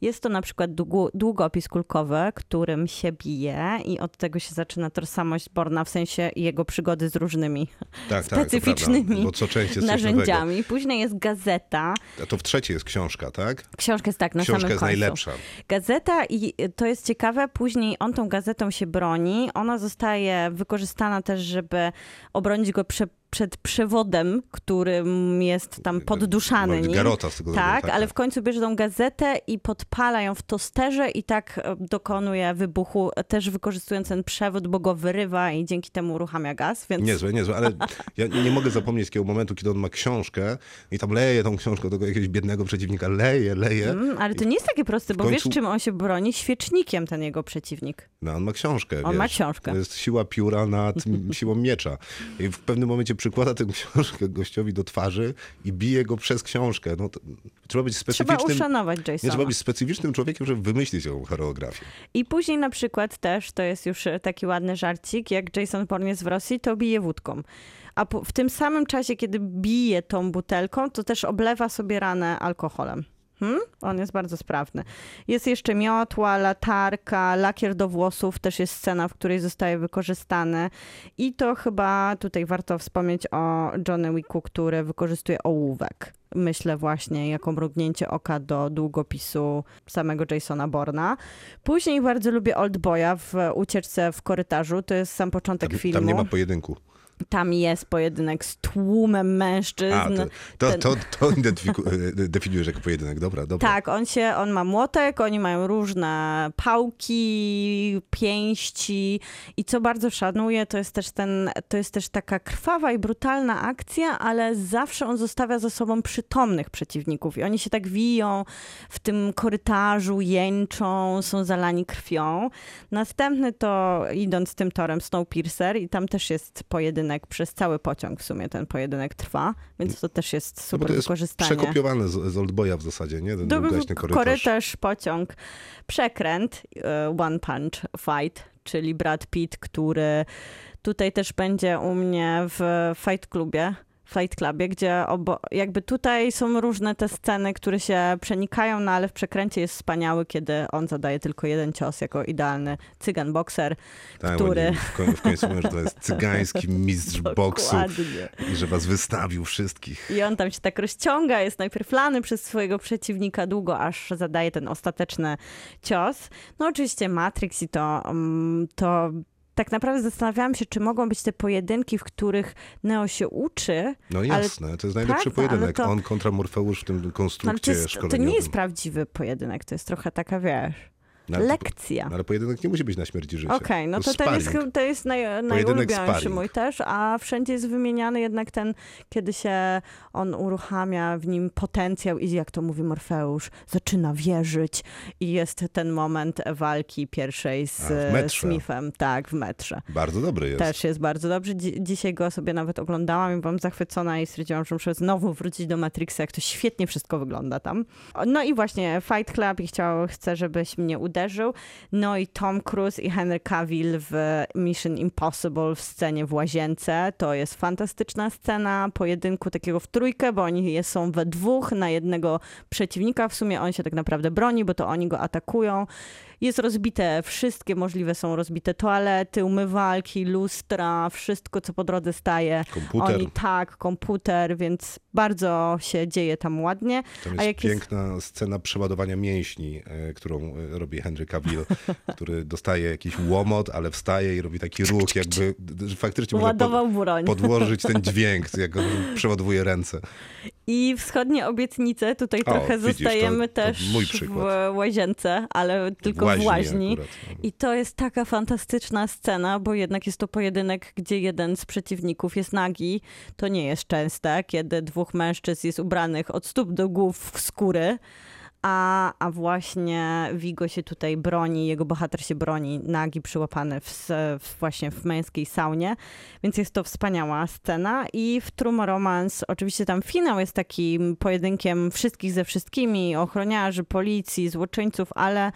Jest to na przykład długopis kulkowy, którym się bije i od tego się zaczyna tożsamość Borna, w sensie jego przygody z różnymi
Tak, tak,
specyficznymi
nowego.
narzędziami. Później jest gazeta.
A to w trzeciej jest książka, tak?
Książka jest tak na
Książka
samym
jest
końcu.
najlepsza.
Gazeta i to jest ciekawe, później on tą gazetą się broni. Ona zostaje wykorzystana też, żeby obronić go prze, przed przewodem, którym jest tam podduszany. Nim.
Garota z tego
Tak,
zrobił,
ale w końcu bierze tą gazetę i podpala ją w tosterze i tak e, dokonuje wybuchu, też wykorzystując ten przewód, bo go wyrywa i dzięki temu uruchamia gaz, więc
Niezłe, niezłe, ale ja nie mogę zapomnieć takiego momentu, kiedy on ma książkę i tam leje tą książkę do tego jakiegoś biednego przeciwnika, leje, leje.
Mm, ale to nie jest takie proste, bo
końcu-
wiesz czym on się broni? Świecznikiem ten jego przeciwnik.
No, on ma książkę,
On
wiesz.
ma książkę.
To jest siła pióra nad siłą miecza. I w pewnym momencie przykłada tę książkę gościowi do twarzy i bije go przez książkę. No, trzeba być
Trzeba
specyficznym...
uszanować
Nie
Jasona.
trzeba być specyficznym człowiekiem, żeby wymyślić tą choreografię.
I później na przykład też, to jest już e, taki ładny żarcik, jak Jason Bourne jest w Rosji, to bije wódką. A po, w tym samym czasie, kiedy bije tą butelką, to też oblewa sobie ranę alkoholem. Hmm? On jest bardzo sprawny. Jest jeszcze miotła, latarka, lakier do włosów, też jest scena, w której zostaje wykorzystany. I to chyba tutaj warto wspomnieć o Johnny Wicku, który wykorzystuje ołówek. Myślę właśnie jako mrugnięcie oka do długopisu samego Jasona Borna. Później bardzo lubię Oldboya w ucieczce w korytarzu. To jest sam początek
Tam,
filmu.
tam nie ma pojedynku.
Tam jest pojedynek z tłumem mężczyzn.
A, to, to,
ten-
to, to identyfiku- e, definiujesz jako pojedynek. Dobra, dobra.
Tak, on się, on ma młotek, oni mają różne pałki, pięści i co bardzo szanuję, to jest też ten, to jest też taka krwawa i brutalna akcja, ale zawsze on zostawia za sobą przytomnych przeciwników i oni się tak wiją w tym korytarzu, jęczą, są zalani krwią. Następny to, idąc tym torem, Snowpiercer i tam też jest pojedynek przez cały pociąg w sumie ten pojedynek trwa, więc to też jest
No
super
to jest
wykorzystanie.
przekopiowane z, z Oldboya w zasadzie, nie? Ten długaśny korytarz.
korytarz, pociąg, przekręt, e, One Punch Fight, czyli Brad Pitt, który tutaj też będzie u mnie w Fight Clubie. Fight Clubie, gdzie obo, jakby tutaj są różne te sceny, które się przenikają, no ale w przekręcie jest wspaniały, kiedy on zadaje tylko jeden cios jako idealny cygan bokser,
Tak,
który-
W, koń, w końcu mówią, że to jest cygański mistrz boksu i że was wystawił wszystkich.
I on tam się tak rozciąga, jest najpierw lany przez swojego przeciwnika długo, aż zadaje ten ostateczny cios. No oczywiście Matrix i to, mm, to tak naprawdę zastanawiałam się, czy mogą być te pojedynki, w których Neo się uczy.
No jasne, to jest najlepszy
no, ale
pojedynek.
to-
On kontra Morfeusz w tym
No, ale
konstrukcie
to, jest, to
szkoleniowym.
nie jest prawdziwy pojedynek, to jest trochę taka, wiesz,
No, ale to-
lekcja.
no, ale pojedynek nie musi być na śmierć i życie.
Okej, no to,
jest
ten jest, to jest naj, najulubieńszy mój też, a wszędzie jest wymieniany jednak ten, kiedy się on uruchamia w nim potencjał i jak to mówi Morfeusz, zaczyna wierzyć i jest ten moment walki pierwszej z
A.
Smithem. Tak, w metrze.
Bardzo dobry jest.
Też jest bardzo dobrze. Dzi- dzisiaj go sobie nawet oglądałam i byłam zachwycona i stwierdziłam, że muszę znowu wrócić do Matrixa, jak to świetnie wszystko wygląda tam. No i właśnie Fight Club i chciał, chcę, żebyś mnie uderzył. No i Tom Cruise i Henry Cavill w Mission Impossible w scenie w łazience. To jest fantastyczna scena pojedynku takiego w trójkę, bo oni są we dwóch na jednego przeciwnika. W sumie on się tak naprawdę broni, bo to oni go atakują. Jest rozbite, wszystkie możliwe są rozbite toalety, umywalki, lustra, wszystko co po drodze staje.
Komputer.
Oni tak, komputer, więc bardzo się dzieje tam ładnie.
Tam
A
jest
jest-
piękna scena przeładowania mięśni, e, którą e, robi Henry Cavill, który dostaje jakiś łomot, ale wstaje i robi taki ruch, jakby faktycznie można
Ładował
pod,
broń.
podłożyć ten dźwięk, jak przeładowuje ręce.
I wschodnie obietnice, tutaj
O,
trochę
widzisz,
zostajemy
to- to
też w łazience, ale tylko w łaźni.
akurat, no.
I to jest taka fantastyczna scena, bo jednak jest to pojedynek, gdzie jeden z przeciwników jest nagi. To nie jest częste, kiedy dwóch mężczyzn jest ubranych od stóp do głów w skóry. A, a właśnie Vigo się tutaj broni, jego bohater się broni, nagi przyłapany w, w, właśnie w męskiej saunie, więc jest to wspaniała scena i w True Romance oczywiście tam finał jest takim pojedynkiem wszystkich ze wszystkimi, ochroniarzy, policji, złoczyńców, ale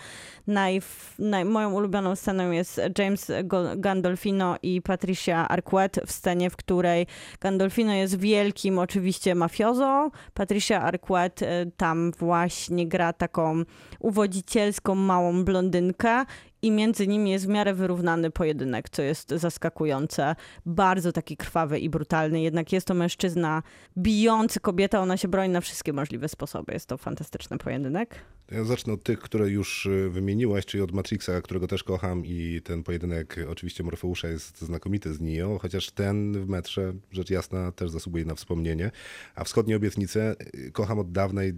naj, naj, moją ulubioną sceną jest James Gandolfino i Patricia Arquette w scenie, w której Gandolfino jest wielkim oczywiście mafiozą, Patricia Arquette y, tam właśnie gra taką uwodzicielską małą blondynkę i między nimi jest w miarę wyrównany pojedynek, co jest zaskakujące. Bardzo taki krwawy i brutalny, jednak jest to mężczyzna bijący kobietę, ona się broni na wszystkie możliwe sposoby. Jest to fantastyczny pojedynek.
Ja zacznę od tych, które już y, wymieniłaś, czyli od Matrixa, którego też kocham i ten pojedynek oczywiście Morfeusza jest znakomity z Nio, chociaż ten w metrze, rzecz jasna, też zasługuje na wspomnienie. A wschodnie obietnice y, kocham od dawna i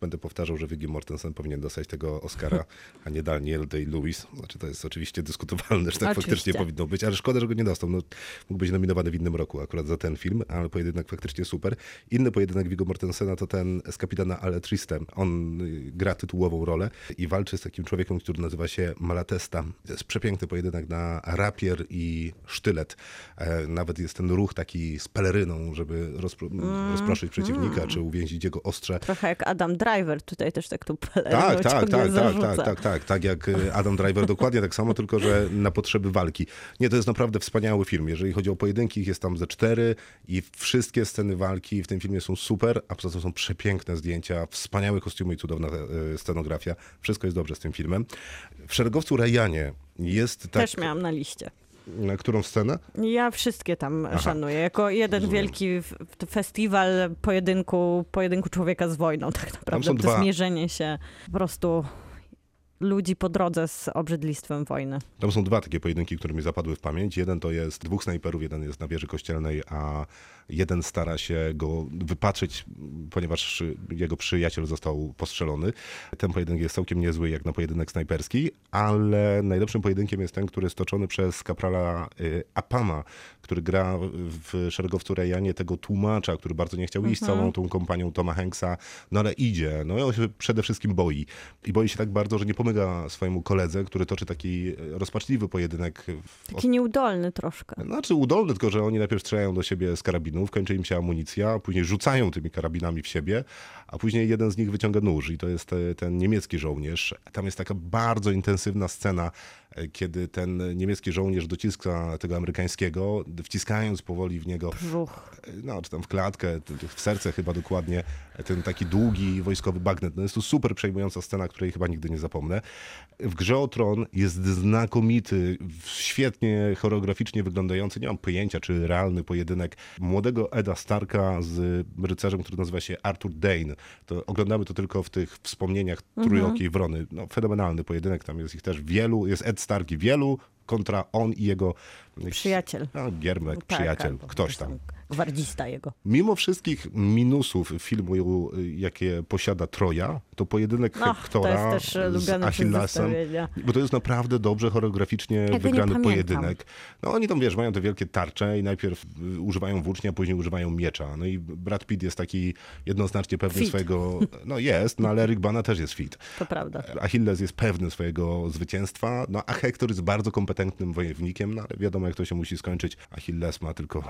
będę powtarzał, że Viggo Mortensen powinien dostać tego Oscara, a nie Daniel Day-Lewis. Znaczy to jest oczywiście dyskutowalne, że tak
Oczywiście.
faktycznie powinno być, ale szkoda, że go nie dostał. No, mógł być nominowany w innym roku akurat za ten film, ale pojedynek faktycznie super. Inny pojedynek Viggo Mortensena to ten z kapitana Ale Tristem. On y, gra tytułową rolę i walczy z takim człowiekiem, który nazywa się Malatesta. To jest przepiękny pojedynek na rapier i sztylet. E, Nawet jest ten ruch taki z peleryną, żeby rozpro
Mm,
rozproszyć przeciwnika, czy uwięzić jego ostrze.
Trochę jak Adam Driver, tutaj też tak tu
Tak, tak, tak, tak,
zarzuca.
tak, tak, tak, tak jak y, Adam Driver, dokładnie tak samo, tylko że na potrzeby walki. Nie, to jest naprawdę wspaniały film. Jeżeli chodzi o pojedynki, jest tam ze cztery i wszystkie sceny walki w tym filmie są super, a poza tym są przepiękne zdjęcia, wspaniałe kostiumy i cudowna y, scenografia. Wszystko jest dobrze z tym filmem. W Szeregowcu Rajanie jest tak...
Też miałam na liście.
Na którą scenę?
Ja wszystkie tam szanuję. Jako jeden wielki f- festiwal pojedynku, pojedynku człowieka z wojną, tak naprawdę.
są
To
dwa-
zmierzenie się po prostu ludzi po drodze z obrzydlistwem wojny.
Tam są dwa takie pojedynki, które mi zapadły w pamięć. Jeden to jest dwóch snajperów, jeden jest na wieży kościelnej, a jeden stara się go wypatrzyć, ponieważ jego przyjaciel został postrzelony. Ten pojedynek jest całkiem niezły jak na pojedynek snajperski, ale najlepszym pojedynkiem jest ten, który jest toczony przez kaprala y, Apama, który gra w szeregowcu Rejanie tego tłumacza, który bardzo nie chciał iść z całą tą kompanią Toma Hanksa, no ale idzie. No i on się przede wszystkim boi. I boi się tak bardzo, że nie pomyga swojemu koledze, który toczy taki rozpaczliwy pojedynek. W
Taki nieudolny troszkę.
znaczy udolny, tylko że oni najpierw strzelają do siebie z karabinów, kończy im się amunicja, później rzucają tymi karabinami w siebie, a później jeden z nich wyciąga nóż i to jest te, ten niemiecki żołnierz. Tam jest taka bardzo intensywna scena, e, kiedy ten niemiecki żołnierz dociska tego amerykańskiego, wciskając powoli w niego
Brzuch.
no, czy tam w klatkę, w serce chyba dokładnie, ten taki długi wojskowy bagnet. No jest to super przejmująca scena, której chyba nigdy nie zapomnę. W Grze o Tron jest znakomity, świetnie choreograficznie wyglądający, nie mam pojęcia, czy realny pojedynek młodego Eda Starka z rycerzem, który nazywa się Arthur Dane. To oglądamy to tylko w tych wspomnieniach Trójokiej Wrony. No, fenomenalny pojedynek, tam jest ich też wielu, jest Ed Stark i wielu, kontra on i jego
Przyjaciel.
No, Giermek,
Tak,
przyjaciel, ktoś tam.
Gwardzista jego.
Mimo wszystkich minusów filmu, y, jakie posiada Troja, to pojedynek
No, to
Hektora
jest też
z Achillesem,
zestawienia.
bo to jest naprawdę dobrze choreograficznie
nie
wygrany pojedynek. No oni tam, wiesz, mają te wielkie tarcze i najpierw y, używają włóczni, a później używają miecza. No i Brad Pitt jest taki jednoznacznie pewny
Fit.
swojego... No jest, no ale Eric Bana też jest fit.
To prawda.
Achilles jest pewny swojego zwycięstwa, no a Hektor jest bardzo kompetentnym wojownikiem, no ale wiadomo jak to się musi skończyć. Achilles ma tylko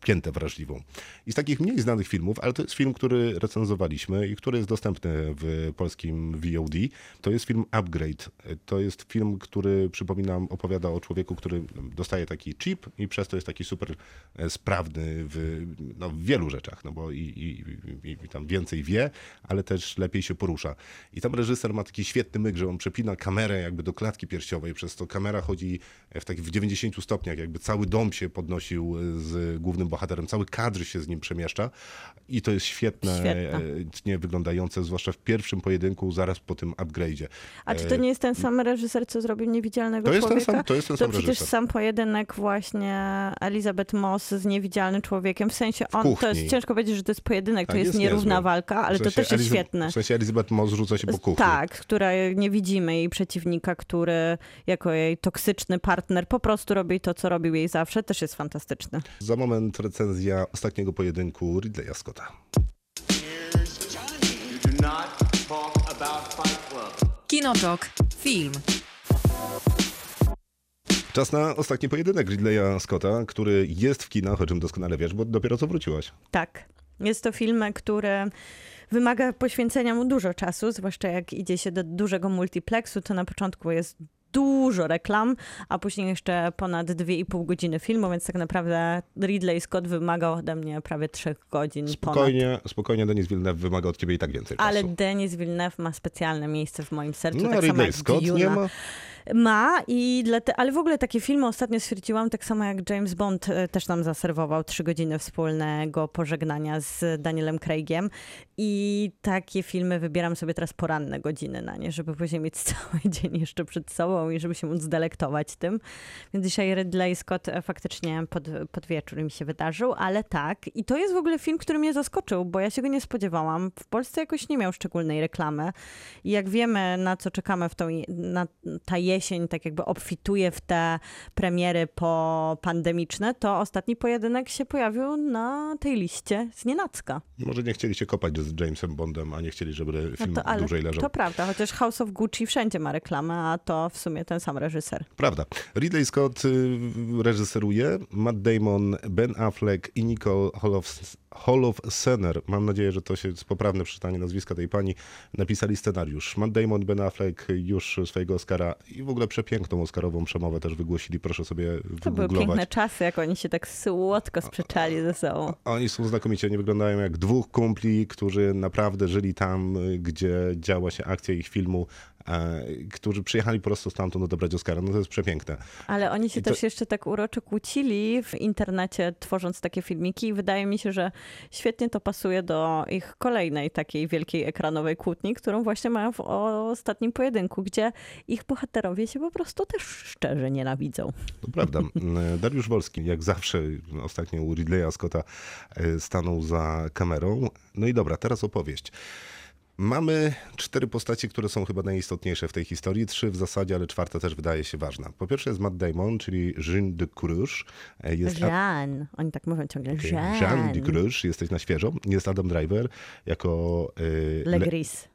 piętę wrażliwą. I z takich mniej znanych filmów, ale to jest film, który recenzowaliśmy i który jest dostępny w polskim VOD, to jest film Upgrade. To jest film, który przypominam opowiada o człowieku, który dostaje taki chip i przez to jest taki super e, sprawny w, no, w wielu rzeczach, no bo i, i, i, i tam więcej wie, ale też lepiej się porusza. I tam reżyser ma taki świetny myk, że on przepina kamerę jakby do klatki piersiowej, przez to kamera chodzi w takich w 90 stopniach, jakby cały dom się podnosił z głównym bohaterem, cały kadr się z nim przemieszcza i to jest świetne,
Świetne.
e, wyglądające, zwłaszcza w pierwszym pojedynku, zaraz po tym upgrade'zie.
A czy to nie jest ten sam reżyser, co zrobił Niewidzialnego
To jest ten
Człowieka?
sam- to jest ten
to
sam
przecież
reżyser.
sam pojedynek właśnie Elizabeth Moss z Niewidzialnym Człowiekiem. W sensie on, to
kuchni.
jest ciężko powiedzieć, że to jest pojedynek, to
Tak,
jest,
jest
nierówna
niezły.
walka, ale
W
to
sensie
też jest
Eliza-
świetne.
W sensie Elizabeth Moss rzuca się po kuchni.
Tak, która nie widzimy jej przeciwnika, który jako jej toksyczny partner po prostu robi to, co robił jej zawsze, też jest fantastyczne.
Za moment recenzja ostatniego pojedynku Ridleya Scotta.
Kinotok. Film.
Czas na ostatni pojedynek Ridleya Scotta, który jest w kinach, o czym doskonale wiesz, bo dopiero co wróciłaś.
Tak. Jest to film, który wymaga poświęcenia mu dużo czasu, zwłaszcza jak idzie się do dużego multiplexu, to na początku jest dużo reklam, a później jeszcze ponad 2,5 godziny filmu, więc tak naprawdę Ridley Scott wymaga ode mnie prawie 3 godzin ponad.
Spokojnie, spokojnie Denis Villeneuve wymaga od ciebie i tak więcej
Ale
czasu.
Denis Villeneuve ma specjalne miejsce w moim sercu,
No,
tak samo
Ridley
jak
Scott
Duna.
nie ma?
Ma, i ale w ogóle takie filmy ostatnio stwierdziłam, tak samo jak James Bond e, też nam zaserwował trzy godziny wspólnego pożegnania z Danielem Craigiem i takie filmy wybieram sobie teraz poranne godziny na nie, żeby później mieć cały dzień jeszcze przed sobą i żeby się móc delektować tym. Więc dzisiaj Ridley Scott e, faktycznie pod, pod wieczór mi się wydarzył, ale tak. I to jest w ogóle film, który mnie zaskoczył, bo ja się go nie spodziewałam. W Polsce jakoś nie miał szczególnej reklamy. I jak wiemy, na co czekamy w tą, na ta jesień, tak jakby obfituje w te premiery popandemiczne, to ostatni pojedynek się pojawił na tej liście z nienacka.
Może nie chcieli się kopać z Jamesem Bondem, a nie chcieli, żeby
No
film
to, ale
dłużej leżał.
to prawda, chociaż House of Gucci wszędzie ma reklamę, a to w sumie ten sam reżyser.
Prawda. Ridley Scott y, reżyseruje, Matt Damon, Ben Affleck i Nicole Holof- Holof-Sener, mam nadzieję, że to się jest poprawne przeczytanie nazwiska tej pani, napisali scenariusz. Matt Damon, Ben Affleck już swojego Oscara i w ogóle przepiękną Oscarową przemowę też wygłosili, proszę sobie
To były
wygooglować.
piękne czasy, jak oni się tak słodko sprzeczali ze sobą.
Oni są znakomicie, nie wyglądają jak dwóch kumpli, którzy naprawdę żyli tam, gdzie działa się akcja ich filmu, którzy przyjechali po prostu stamtąd odebrać Oscara. No to jest przepiękne.
Ale oni się
to-
też jeszcze tak uroczo kłócili w internecie, tworząc takie filmiki i wydaje mi się, że świetnie to pasuje do ich kolejnej takiej wielkiej ekranowej kłótni, którą właśnie mają w ostatnim pojedynku, gdzie ich bohaterowie się po prostu też szczerze nienawidzą.
To prawda. Dariusz Wolski, jak zawsze, ostatnio u Ridleya Scotta e, stanął za kamerą. No i dobra, teraz opowieść. Mamy cztery postacie, które są chyba najistotniejsze w tej historii. Trzy w zasadzie, ale czwarta też wydaje się ważna. Po pierwsze jest Matt Damon, czyli Jean de Cruche. E, Jest
Jean, oni tak mówią ciągle,
Okej,
Jean.
Jean de Cruche, jesteś na świeżo. Jest Adam Driver jako e, Le-.
Legris,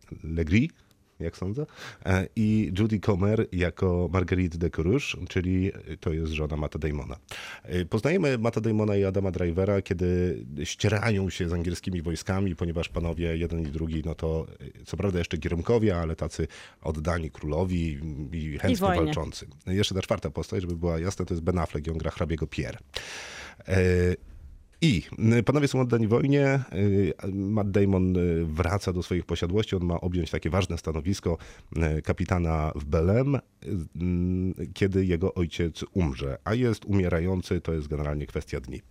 jak sądzę, E, i Judy Comer jako Marguerite de Courage, czyli to jest żona Matta Damona. E, Poznajemy Matta Damona i Adama Drivera, kiedy ścierają się z angielskimi wojskami, ponieważ panowie, jeden i drugi, no to e, co prawda jeszcze kierunkowie, ale tacy oddani królowi i chętnie
wojnie.
walczący. Jeszcze ta czwarta postać, żeby była jasna, to jest Ben Affleck i on gra hrabiego Pierre. I y, panowie są oddani wojnie. y, Matt Damon y, wraca do swoich posiadłości. On ma objąć takie ważne stanowisko kapitana w Belem, kiedy jego ojciec umrze. A jest umierający, to jest generalnie kwestia dni.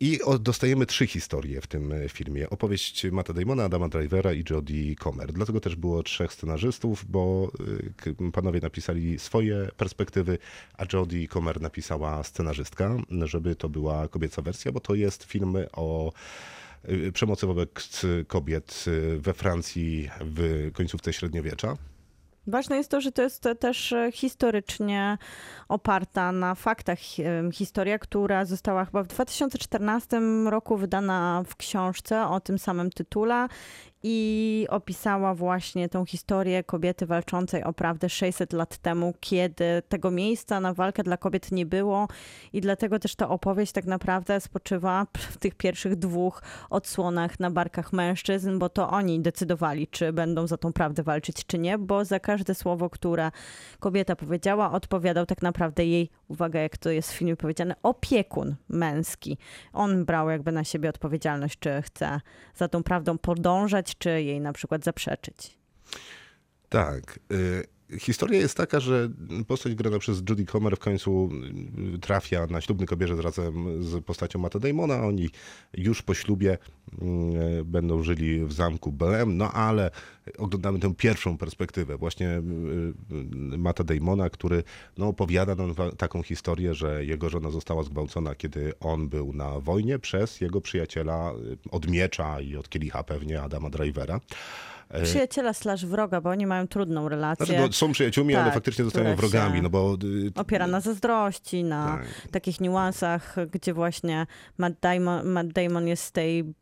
I dostajemy trzy historie w tym y, filmie. Opowieść Matta Damona, Adama Drivera i Jodie Comer. Dlatego też było trzech scenarzystów, bo k- panowie napisali swoje perspektywy, a Jodie Comer napisała scenarzystka, żeby to była kobieca wersja, bo to jest film o y, przemocy wobec kobiet we Francji w końcówce średniowiecza.
Ważne jest to, że to jest też e, historycznie oparta na faktach em, historia, która została chyba w 2014 roku wydana w książce o tym samym tytule i opisała właśnie tą historię kobiety walczącej o prawdę 600 lat temu, kiedy tego miejsca na walkę dla kobiet nie było i dlatego też ta opowieść tak naprawdę spoczywa w tych pierwszych dwóch odsłonach na barkach mężczyzn, bo to oni decydowali, czy będą za tą prawdę walczyć, czy nie, bo za każde słowo, które kobieta powiedziała, odpowiadał tak naprawdę jej, uwaga, jak to jest w filmie powiedziane, opiekun męski. On brał jakby na siebie odpowiedzialność, czy chce za tą prawdą podążać, czy jej na przykład zaprzeczyć.
Tak. y, Historia jest taka, że postać grana przez Judy Comer w końcu y, trafia na ślubny kobierzec razem z postacią Matta Damona. Oni już po ślubie y, będą żyli w zamku Belem, no ale oglądamy tę pierwszą perspektywę właśnie y, Matta Damona, który no, opowiada nam taką historię, że jego żona została zgwałcona, kiedy on był na wojnie przez jego przyjaciela od miecza i od kielicha pewnie Adama Drivera. E,
Przyjaciela slash wroga, bo oni mają trudną relację.
Znaczy, no, są przyjaciółmi, ale
Tak,
faktycznie zostają wrogami, no bo... y,
opiera na zazdrości, na
Tak.
takich niuansach, gdzie właśnie Matt Damon, Matt Damon jest z tej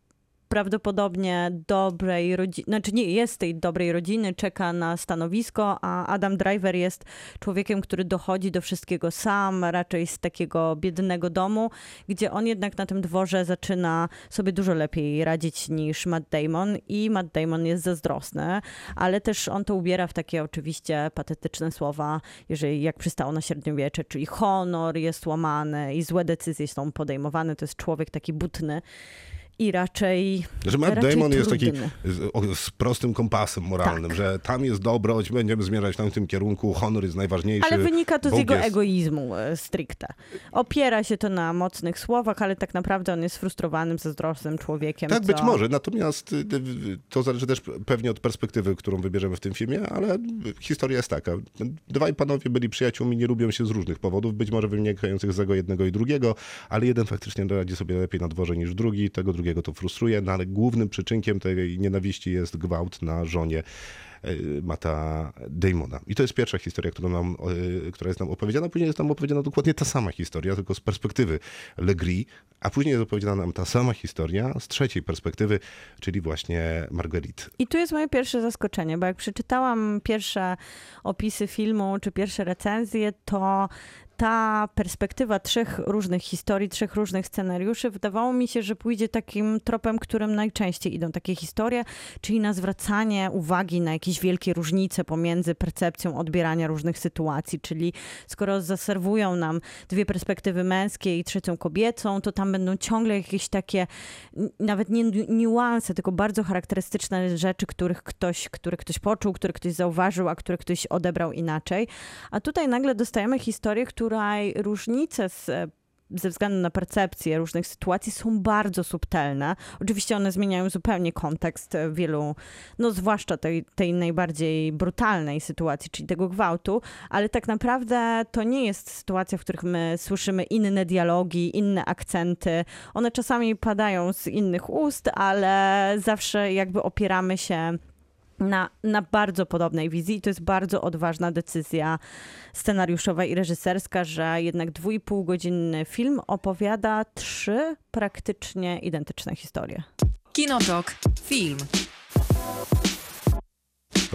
prawdopodobnie dobrej rodziny, znaczy nie jest z tej dobrej rodziny, czeka na stanowisko, a Adam Driver jest człowiekiem, który dochodzi do wszystkiego sam, raczej z takiego biednego domu, gdzie on jednak na tym dworze zaczyna sobie dużo lepiej radzić niż Matt Damon i Matt Damon jest zazdrosny, ale też on to ubiera w takie oczywiście patetyczne słowa, jeżeli jak przystało na średniowiecze, czyli honor jest łamany i złe decyzje są podejmowane, to jest człowiek taki butny i raczej.
Że Matt
raczej
Damon jest taki z, z prostym kompasem moralnym,
Tak.
że tam jest dobroć, będziemy zmierzać w tamtym kierunku, honor jest najważniejszy.
Ale wynika to z jego
jest...
egoizmu e, stricte. Opiera się to na mocnych słowach, ale tak naprawdę on jest frustrowanym, zazdrosnym człowiekiem.
Tak,
co...
być może. Natomiast y, to zależy też pewnie od perspektywy, którą wybierzemy w tym filmie, ale historia jest taka. Dwaj panowie byli przyjaciółmi, nie lubią się z różnych powodów, być może wynikających z tego jednego i drugiego, ale jeden faktycznie radzi sobie lepiej na dworze niż drugi, tego drugiego to frustruje, no ale głównym przyczynkiem tej nienawiści jest gwałt na żonie y, Mata Damona. I to jest pierwsza historia, którą nam, y, która jest nam opowiedziana. Później jest nam opowiedziana dokładnie ta sama historia, tylko z perspektywy Legris, a później jest opowiedziana nam ta sama historia z trzeciej perspektywy, czyli właśnie Marguerite.
I tu jest moje pierwsze zaskoczenie, bo jak przeczytałam pierwsze opisy filmu czy pierwsze recenzje, to ta perspektywa trzech różnych historii, trzech różnych scenariuszy, wydawało mi się, że pójdzie takim tropem, którym najczęściej idą takie historie, czyli na zwracanie uwagi na jakieś wielkie różnice pomiędzy percepcją odbierania różnych sytuacji, czyli skoro zaserwują nam dwie perspektywy męskie i trzecią kobiecą, to tam będą ciągle jakieś takie, nawet nie ni- niuanse, tylko bardzo charakterystyczne rzeczy, których ktoś, które ktoś poczuł, które ktoś zauważył, a które ktoś odebrał inaczej. A tutaj nagle dostajemy historię, której różnice z ze względu na percepcję różnych sytuacji są bardzo subtelne. Oczywiście one zmieniają zupełnie kontekst wielu, no zwłaszcza tej, tej najbardziej brutalnej sytuacji, czyli tego gwałtu, ale tak naprawdę to nie jest sytuacja, w których my słyszymy inne dialogi, inne akcenty. One czasami padają z innych ust, ale zawsze jakby opieramy się na, na bardzo podobnej wizji. I to jest bardzo odważna decyzja scenariuszowa i reżyserska, że jednak dwójpółgodzinny film opowiada trzy praktycznie identyczne historie.
Kinotok. Film.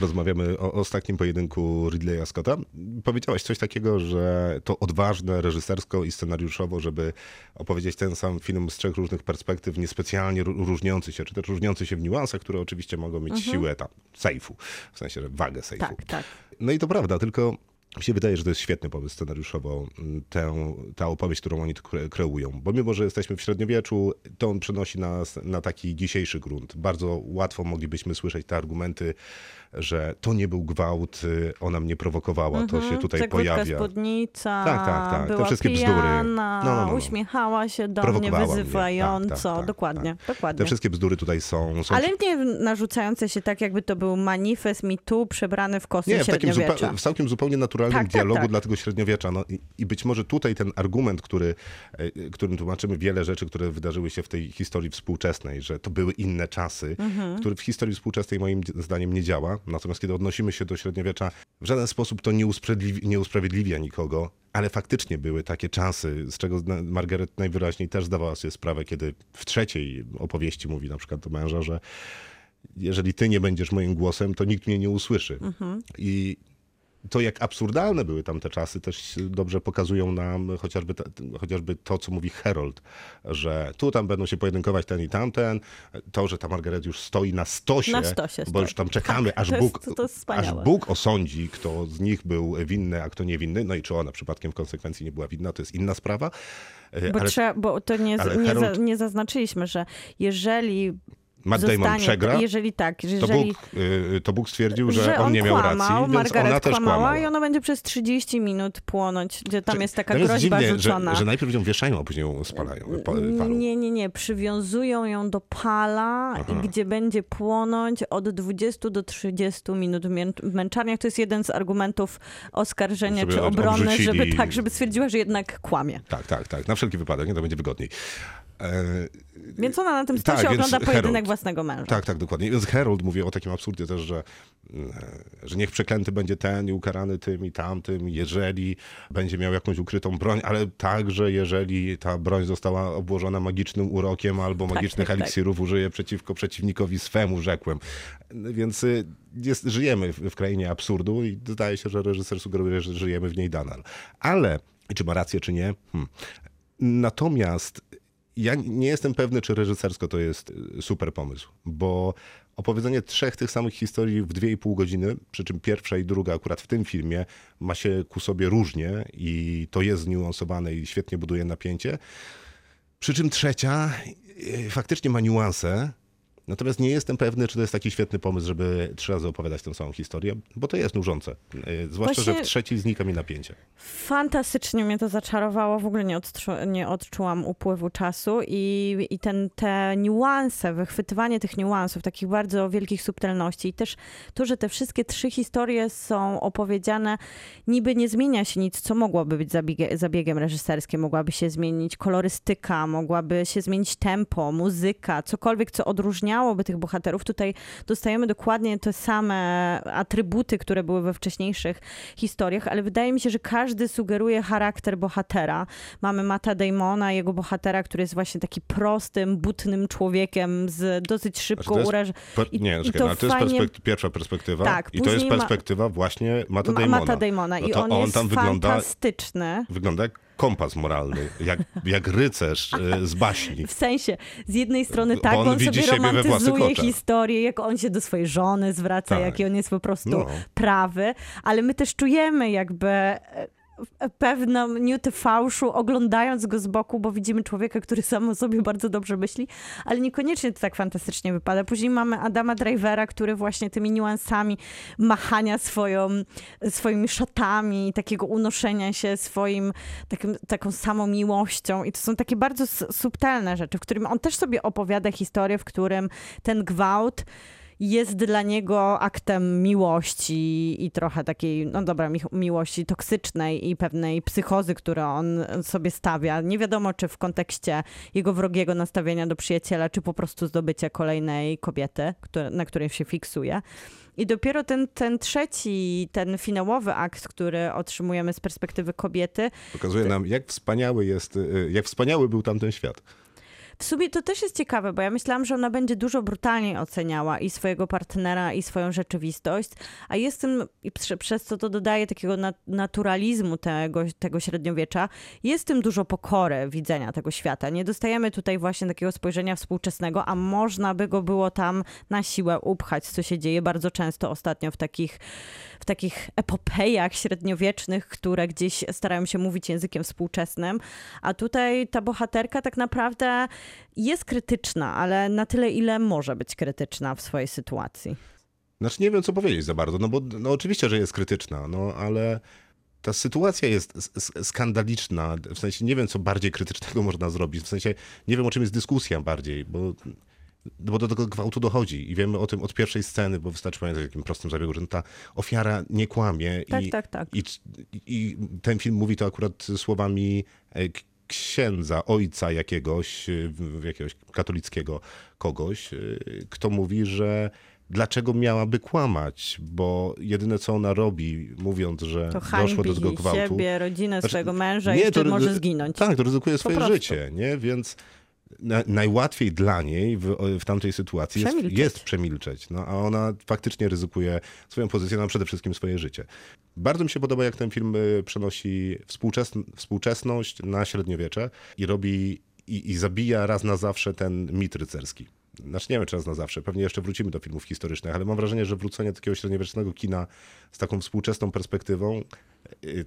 Rozmawiamy o ostatnim pojedynku Ridleya Scotta. Powiedziałaś coś takiego, że to odważne reżysersko i scenariuszowo, żeby opowiedzieć ten sam film z trzech różnych perspektyw, niespecjalnie ró- różniący się, czy też różniący się w niuansach, które oczywiście mogą mieć siłę tam, sejfu, w sensie, że wagę sejfu.
Tak, tak.
No i to prawda, tylko mi się wydaje, że to jest świetny pomysł scenariuszowo, m, tę, ta opowieść, którą oni kreują. Bo mimo, że jesteśmy w średniowieczu, to on przenosi nas na taki dzisiejszy grunt. Bardzo łatwo moglibyśmy słyszeć te argumenty, że to nie był gwałt, y, ona mnie prowokowała, to się tutaj
Że krótka
pojawia.
spódnica,
Tak, tak, tak. Te
była
wszystkie bzdury.
pijana,
No, no, no, no.
uśmiechała się do mnie wyzywająco.
Tak, tak, tak,
dokładnie,
tak.
dokładnie.
Te wszystkie bzdury tutaj są. są
Ale nie narzucające się tak, jakby to był manifest Too przebrany w kostium
Nie, w takim w całkiem zupełnie naturalnym
Tak, tak,
dialogu
tak.
dla tego średniowiecza. No, i, I być może tutaj ten argument, który, e, którym tłumaczymy wiele rzeczy, które wydarzyły się w tej historii współczesnej, że to były inne czasy,
Mhm.
który w historii współczesnej moim zdaniem nie działa. Natomiast kiedy odnosimy się do średniowiecza, w żaden sposób to nie, usprawiedliwi- nie usprawiedliwia nikogo. Ale faktycznie były takie czasy, z czego Margaret najwyraźniej też zdawała sobie sprawę, kiedy w trzeciej opowieści mówi na przykład do męża, że jeżeli ty nie będziesz moim głosem, to nikt mnie nie usłyszy. I to, jak absurdalne były tamte czasy, też dobrze pokazują nam chociażby, te, chociażby to, co mówi Harold, że tu tam będą się pojedynkować ten i tamten, to, że ta Margaret już stoi na stosie,
Na stosie
bo już tam czekamy,
Tak,
aż,
jest-
Bóg, aż Bóg osądzi, kto z nich był winny, a kto niewinny, no i czy ona przypadkiem w konsekwencji nie była winna, to jest inna sprawa. E,
Bo,
Ale
trzeba, bo to nie, nie, za, nie zaznaczyliśmy, że jeżeli
Matt Damon
zostanie,
przegra,
jeżeli tak, że
to
jeżeli
Bóg, y, to Bóg stwierdził, że, on
on
nie miał
kłamał,
racji, więc
Margaret
ona też
kłamała
kłamała.
i ona będzie przez 30 minut płonąć, gdzie tam jest taka
jest
groźba
dziwnie,
rzucona.
Że, że najpierw ją wieszają, a później ją spalają. palą.
Nie, nie, nie. Przywiązują ją do pala,
Aha.
gdzie będzie płonąć od 20 do 30 minut w męczarniach. To jest jeden z argumentów oskarżenia
Żeby
czy obrony,
odrzucili-
żeby tak, żeby stwierdziła, że jednak kłamie.
Tak, tak, tak. Na wszelki wypadek, nie? To będzie wygodniej. E,
Więc ona na tym
Tak,
stosie
więc
ogląda pojedynek własnego męża.
Tak, tak, dokładnie. Więc Harold mówi o takim absurdzie też, że, mm, że niech przeklęty będzie ten i ukarany tym i tamtym, jeżeli będzie miał jakąś ukrytą broń, ale także jeżeli ta broń została obłożona magicznym urokiem albo magicznych
tak, tak.
eliksirów użyje przeciwko przeciwnikowi swemu, rzekłem. Więc y, jest, żyjemy w, w krainie absurdu i zdaje się, że reżyser sugeruje, że żyjemy w niej nadal. Ale, czy ma rację, czy nie? Hmm. Natomiast ja nie jestem pewny, czy reżysersko to jest y, super pomysł, bo opowiedzenie trzech tych samych historii w dwie i pół godziny, przy czym pierwsza i druga akurat w tym filmie ma się ku sobie różnie i to jest zniuansowane i świetnie buduje napięcie. Przy czym trzecia y, faktycznie ma niuanse, natomiast nie jestem pewny, czy to jest taki świetny pomysł, żeby trzy razy opowiadać tę samą historię, bo to jest nużące. Y, Zwłaszcza, że
Właśnie-
w trzeciej znika mi napięcie.
Fantastycznie mnie to zaczarowało, w ogóle nie, odczu- nie odczułam upływu czasu i, i ten, te niuanse, wychwytywanie tych niuansów, takich bardzo wielkich subtelności i też to, że te wszystkie trzy historie są opowiedziane, niby nie zmienia się nic, co mogłoby być zabiege, zabiegiem reżyserskim, mogłaby się zmienić kolorystyka, mogłaby się zmienić tempo, muzyka, cokolwiek, co odróżniałoby tych bohaterów. Tutaj dostajemy dokładnie te same atrybuty, które były we wcześniejszych historiach, ale wydaje mi się, że każdy sugeruje charakter bohatera. Mamy Mata Damona, jego bohatera, który jest właśnie taki prostym, butnym człowiekiem z dosyć szybko
Znaczy,
uraż... I-
nie,
i to
no, to jest
fajnie-
pierwsza perspektywa
Tak,
i to jest
później ma-
perspektywa właśnie Mata
Ma-
Damona.
Mata Damona
No
i on,
on
jest
tam wygląda-
fantastyczny.
Wygląda jak kompas moralny, jak, jak rycerz y, z baśni.
W sensie, z jednej strony tak,
on
on, sobie romantyzuje historię, jak on się do swojej żony zwraca,
Tak.
jaki on jest po prostu
No.
prawy, ale my też czujemy jakby e, e, pewną niutę fałszu, oglądając go z boku, bo widzimy człowieka, który sam o sobie bardzo dobrze myśli, ale niekoniecznie to tak fantastycznie wypada. Później mamy Adama Drivera, który właśnie tymi niuansami machania swoją, swoimi szatami, takiego unoszenia się swoim, takim, taką samą miłością i to są takie bardzo subtelne rzeczy, w którym on też sobie opowiada historię, w którym ten gwałt jest dla niego aktem miłości i trochę takiej, no dobra, mi- miłości toksycznej i pewnej psychozy, którą on sobie stawia. Nie wiadomo, czy w kontekście jego wrogiego nastawienia do przyjaciela, czy po prostu zdobycia kolejnej kobiety, które, na której się fiksuje. I dopiero ten, ten trzeci, ten finałowy akt, który otrzymujemy z perspektywy kobiety,
Pokazuje nam, jak wspaniały jest, y, jak wspaniały był tamten świat.
W sumie to też jest ciekawe, bo ja myślałam, że ona będzie dużo brutalniej oceniała i swojego partnera, i swoją rzeczywistość, a jestem, i prze- przez co to dodaje takiego nat- naturalizmu tego, tego średniowiecza, jest tym dużo pokory widzenia tego świata. Nie dostajemy tutaj właśnie takiego spojrzenia współczesnego, a można by go było tam na siłę upchać, co się dzieje bardzo często ostatnio w takich, w takich epopejach średniowiecznych, które gdzieś starają się mówić językiem współczesnym, a tutaj ta bohaterka tak naprawdę jest krytyczna, ale na tyle, ile może być krytyczna w swojej sytuacji.
Znaczy nie wiem, co powiedzieć za bardzo, no bo no, oczywiście, że jest krytyczna, no ale ta sytuacja jest skandaliczna, w sensie nie wiem, co bardziej krytycznego można zrobić, w sensie nie wiem, o czym jest dyskusja bardziej, bo bo do tego gwałtu dochodzi i wiemy o tym od pierwszej sceny, bo wystarczy pamiętać o takim prostym zabiegu, że ta ofiara nie kłamie
Tak,
i,
tak, tak.
I, I ten film mówi to akurat słowami e, księdza, ojca jakiegoś, w- jakiegoś katolickiego kogoś, e, kto mówi, że dlaczego miałaby kłamać, bo jedyne co ona robi, mówiąc, że doszło do tego gwałtu.
siebie, rodzinę
Znaczy,
swojego męża
nie,
i
to-
może zginąć.
Tak, to ryzykuje swoje życie, nie? Więc na, najłatwiej dla niej w, w tamtej sytuacji jest,
Przemilczeć.
jest przemilczeć, no, a ona faktycznie ryzykuje swoją pozycję, no, a przede wszystkim swoje życie. Bardzo mi się podoba, jak ten film y, przenosi współczesn współczesność na średniowiecze i robi i, i zabija raz na zawsze ten mit rycerski. Znaczy nie wiem, czy raz na zawsze, pewnie jeszcze wrócimy do filmów historycznych, ale mam wrażenie, że wrócenie takiego średniowiecznego kina z taką współczesną perspektywą,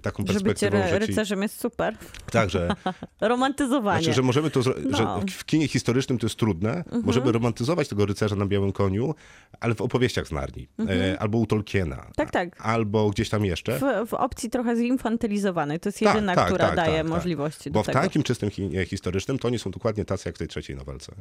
taką
Że bycie
perspektywą,
ry-
że ci,
rycerzem jest super.
tak, że
Romantyzowanie.
znaczy, że możemy to, że
No. Mhm.
w kinie historycznym to jest trudne, możemy romantyzować tego rycerza na białym koniu, ale w opowieściach z Narni, e, albo u Tolkiena,
Mhm. Tak, tak.
albo gdzieś tam jeszcze.
W, w opcji trochę zinfantylizowanej. To jest
Tak,
jedyna,
tak,
która
tak,
daje
tak, tak.
możliwości
Bo w takim czystym kinie historycznym to oni są dokładnie tacy jak w tej trzeciej nowelce.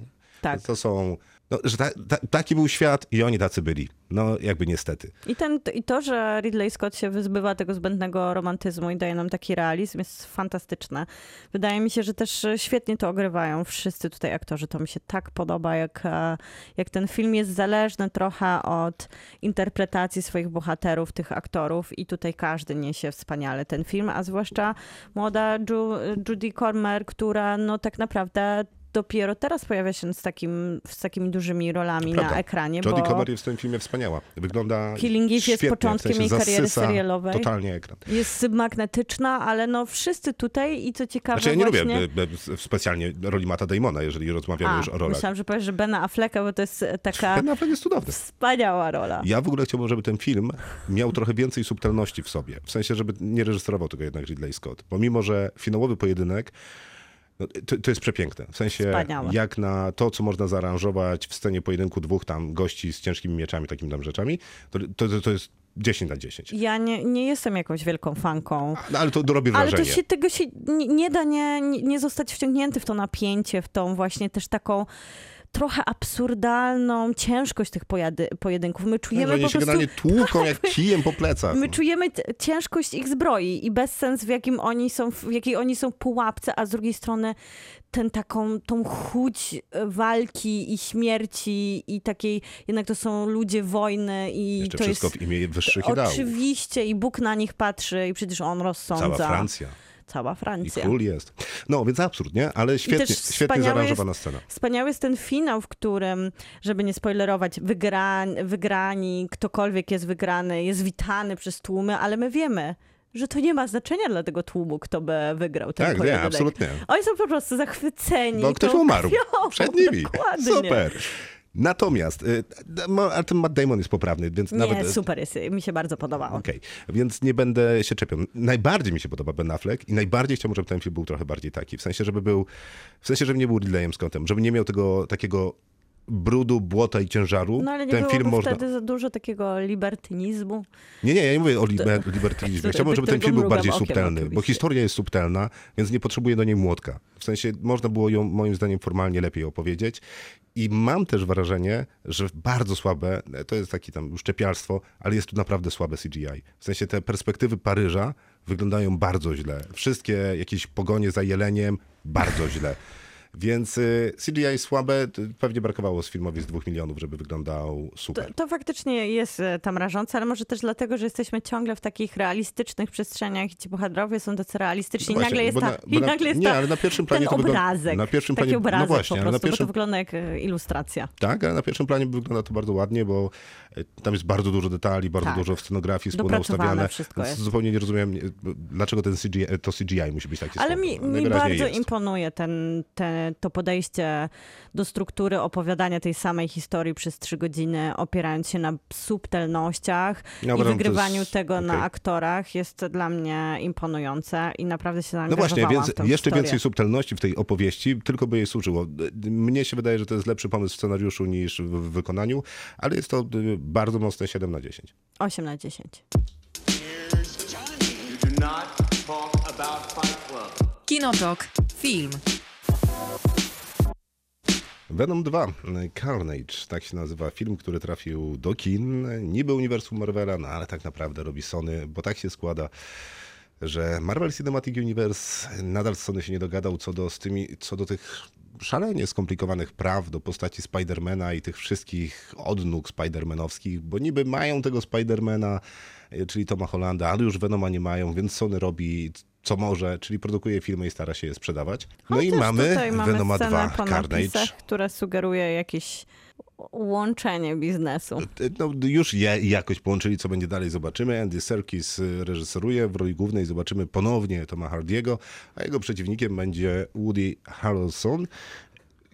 Tak.
To są No, że ta, ta, taki był świat i oni tacy byli. No jakby niestety.
I, ten, I to, że Ridley Scott się wyzbywa tego zbędnego romantyzmu i daje nam taki realizm jest fantastyczne. Wydaje mi się, że też świetnie to ogrywają wszyscy tutaj aktorzy. To mi się tak podoba, jak, e, jak ten film jest zależny trochę od interpretacji swoich bohaterów, tych aktorów i tutaj każdy niesie wspaniale ten film, a zwłaszcza młoda Ju, Judy Cormer, która no tak naprawdę dopiero teraz pojawia się z, takim, z takimi dużymi rolami
Prawda.
na ekranie.
Jodie
bo...
Comer jest w tym filmie wspaniała. Wygląda
Killing Eve jest początkiem
w sensie
jej kariery serialowej.
totalnie ekran.
Jest magnetyczna, ale no wszyscy tutaj i co ciekawe
Znaczy ja nie
właśnie...
lubię e, e, specjalnie roli Mata Damona, jeżeli rozmawiamy
A,
już o rolach.
myślałam, że powiesz, że Bena Afflecka, bo to jest taka
Ben Affleck jest cudowny.
wspaniała rola.
Ja w ogóle chciałbym, żeby ten film miał trochę więcej subtelności w sobie. W sensie, żeby nie reżyserował tego jednak Ridley Scott. Pomimo, że finałowy pojedynek no, to, to jest przepiękne. W sensie,
Wspaniałe.
jak na to, co można zaaranżować w scenie pojedynku dwóch tam gości z ciężkimi mieczami, takimi tam rzeczami, to, to, to jest 10 na 10.
Ja nie, nie jestem jakąś wielką fanką.
No, ale to robi
Ale
wrażenie.
to się, tego się nie, nie da nie nie zostać wciągnięty w to napięcie, w tą właśnie też taką trochę absurdalną ciężkość tych pojady, pojedynków. My
że
czujemy
oni
po prostu...
generalnie tłuką jak kijem po plecach.
My czujemy ciężkość ich zbroi i bezsens, w jakim oni są, w jakiej oni są pułapce, a z drugiej strony ten taką, tą chuć e, walki i śmierci i takiej, jednak to są ludzie wojny i
Jeszcze
to
wszystko
jest...
w imię wyższych ideałów.
Oczywiście i Bóg na nich patrzy i przecież on rozsądza.
Cała Francja.
Cała
I
Francja.
król jest. No, więc absurd, nie? Ale świetnie, świetnie zaaranżowana
jest-
scena.
Wspaniały jest ten finał, w którym, żeby nie spoilerować, wygra, wygrani, ktokolwiek jest wygrany, jest witany przez tłumy, ale my wiemy, że to nie ma znaczenia dla tego tłumu, kto by wygrał ten
Tak, nie, absolutnie.
Oni są po prostu zachwyceni.
Bo ktoś umarł
krwią.
przed nimi.
Dokładnie.
Super. Natomiast, y, ale ten Matt Damon jest poprawny, więc
Nie,
nawet...
super jest, mi się bardzo podobało.
Okej, więc nie będę się czepiał. Najbardziej mi się podoba Ben Affleck i najbardziej chciałbym, żeby ten film był trochę bardziej taki. W sensie, żeby był, w sensie, żeby nie był Ridleyem Scottem, żeby nie miał tego takiego brudu, błota i ciężaru.
No ale nie
ten film można...
wtedy za dużo takiego libertynizmu.
Nie, nie, ja nie mówię o liber- libertynizmie. Chciałbym, żeby ten film był bardziej
okiem
subtelny, bo
oczywiście.
historia jest subtelna, więc nie potrzebuje do niej młotka. W sensie można było ją moim zdaniem formalnie lepiej opowiedzieć. I mam też wrażenie, że bardzo słabe, to jest takie tam szczepialstwo, ale jest tu naprawdę słabe CGI. W sensie te perspektywy Paryża wyglądają bardzo źle. Wszystkie jakieś pogonie za jeleniem, bardzo źle. Więc y, CGI słabe, to pewnie brakowało z filmowi z dwóch milionów, żeby wyglądał
To,
super.
to faktycznie jest e, tam rażące, ale może też dlatego, że jesteśmy ciągle w takich realistycznych przestrzeniach i ci bohaterowie są tacy realistyczni.
No
I
właśnie,
nagle jest ta,
na-
i
na-
nagle jest
nie,
ta,
ale na pierwszym planie
ten
to
obrazek.
na pierwszym planie- no
obrazek
właśnie,
po
ale na
prostu, bo
pierwszym-
to wygląda jak e, ilustracja.
Tak, ale na pierwszym planie wygląda to bardzo ładnie, bo e, tam jest bardzo dużo detali, bardzo
Tak.
dużo scenografii wspólnie
Dopracowane
ustawiane.
wszystko jest.
zupełnie nie rozumiem, dlaczego ten CGI, to CGI musi być takie
Ale
słabe.
mi,
No,
mi bardzo
jest.
imponuje ten, te, to podejście do struktury opowiadania tej samej historii przez trzy godziny, opierając się na subtelnościach
Ja
i wygrywaniu
jest
tego na
okej.
aktorach jest dla mnie imponujące i naprawdę się
No
zaangażowałam
właśnie, więc
w tę
jeszcze
historię.
więcej subtelności w tej opowieści, tylko by jej służyło. Mnie się wydaje, że to jest lepszy pomysł w scenariuszu niż w wykonaniu, ale jest to e, bardzo mocne 7 na 10.
8 na 10.
You do not talk about Fight Club.
Kinotok. Film.
Venom 2, Carnage, tak się nazywa film, który trafił do kin, niby uniwersum Marvela, no ale tak naprawdę robi Sony, bo tak się składa, że Marvel Cinematic Universe nadal z Sony się nie dogadał co do, z tymi, co do tych szalenie skomplikowanych praw do postaci Spidermana i tych wszystkich odnóg Spidermanowskich, bo niby mają tego Spidermana, y, czyli Toma Hollanda, ale już Venoma nie mają, więc Sony robi co może, czyli produkuje filmy i stara się je sprzedawać. No i
Chociaż
mamy
tutaj mamy
Venoma
scenę
2,
po
Carnage.
które sugeruje jakieś łączenie biznesu.
No, już je jakoś połączyli, co będzie dalej, zobaczymy. Andy Serkis y, reżyseruje w roli głównej, zobaczymy ponownie Toma Hardiego, a jego przeciwnikiem będzie Woody Harrelson.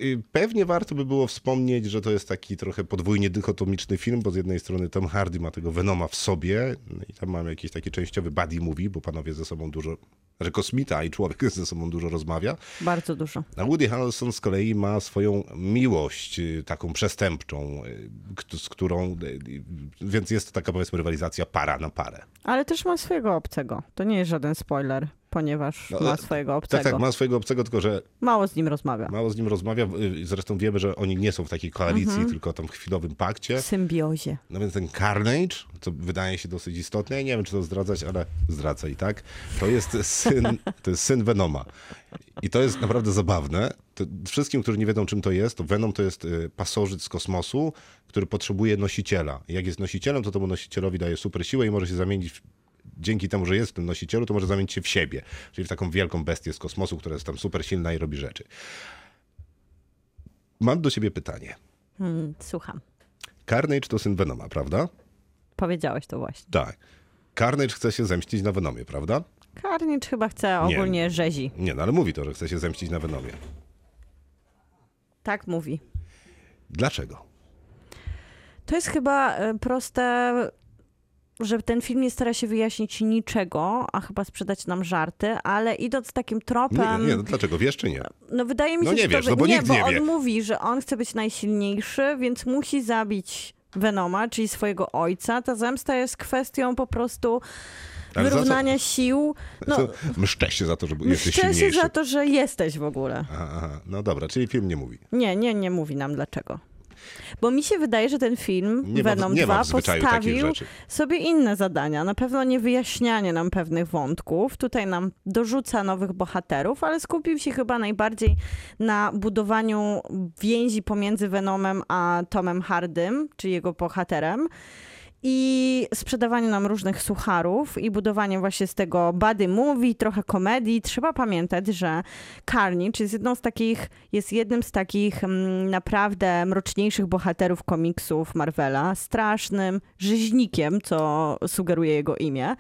Y, Pewnie warto by było wspomnieć, że to jest taki trochę podwójnie dychotomiczny film, bo z jednej strony Tom Hardy ma tego Venoma w sobie no i tam mamy jakiś taki częściowy buddy movie, bo panowie ze sobą dużo że kosmita i człowiek ze sobą dużo rozmawia.
Bardzo dużo.
A Woody Harrelson z kolei ma swoją miłość y, taką przestępczą, y, z którą, y, więc jest to taka powiedzmy rywalizacja para na parę.
Ale też ma swojego obcego. To nie jest żaden spoiler, ponieważ
No,
ma
e,
swojego
Tak,
obcego.
tak, ma swojego obcego, tylko że
Mało z nim rozmawia.
mało z nim rozmawia. Zresztą wiemy, że oni nie są w takiej koalicji,
Mhm.
tylko tam w chwilowym pakcie.
W symbiozie.
No więc ten Carnage, co wydaje się dosyć istotne, ja nie wiem, czy to zdradzać, ale zdradzę i tak, to jest syn, to jest syn Venoma. I to jest naprawdę zabawne. To wszystkim, którzy nie wiedzą, czym to jest, to Venom to jest y, pasożyt z kosmosu, który potrzebuje nosiciela. I Jak jest nosicielem, to temu nosicielowi daje super siłę i może się zamienić w, dzięki temu, że jest w tym nosicielu, to może zamienić się w siebie. Czyli w taką wielką bestię z kosmosu, która jest tam super silna i robi rzeczy. Mam do ciebie pytanie.
Hmm, słucham.
Carnage to syn Venoma, prawda?
Powiedziałeś to właśnie.
Tak. Carnage chce się zemścić na Venomie, prawda?
Carnage chyba chce
Nie.
ogólnie rzezi.
Nie, no ale mówi to, że chce się zemścić na Venomie.
Tak mówi.
Dlaczego?
To jest chyba e, proste, że ten film nie stara się wyjaśnić niczego, a chyba sprzedać nam żarty, ale idąc takim
Nie,
tropem...
nie, no dlaczego? Wiesz czy nie?
No wydaje mi
No
się,
nie
że
wiesz,
to...
no bo
nie,
nikt
bo
nie
on
wie.
mówi, że on chce być najsilniejszy, więc musi zabić Venoma, czyli swojego ojca. Ta zemsta jest kwestią po prostu
Ale co?
wyrównania sił. No?
Mszczę się za to, że jesteś
Szczę się
silniejszy.
za to, że jesteś w ogóle.
Aha, aha, no dobra, czyli film nie mówi.
Nie, nie, nie mówi nam dlaczego. Bo mi się wydaje, że ten film
Nie
Venom
nie
2
ma w zwyczaju takich
postawił sobie inne zadania. Na pewno nie wyjaśnianie nam pewnych wątków. Tutaj nam dorzuca nowych bohaterów, ale skupił się chyba najbardziej na budowaniu więzi pomiędzy Venomem a Tomem Hardym, czyli jego bohaterem. I sprzedawaniu nam różnych sucharów i budowanie właśnie z tego bady movie, trochę komedii. Trzeba pamiętać, że Carnage jest jedną z takich, jest jednym z takich mm, naprawdę mroczniejszych bohaterów komiksów Marvela. Strasznym rzeźnikiem, co sugeruje jego imię.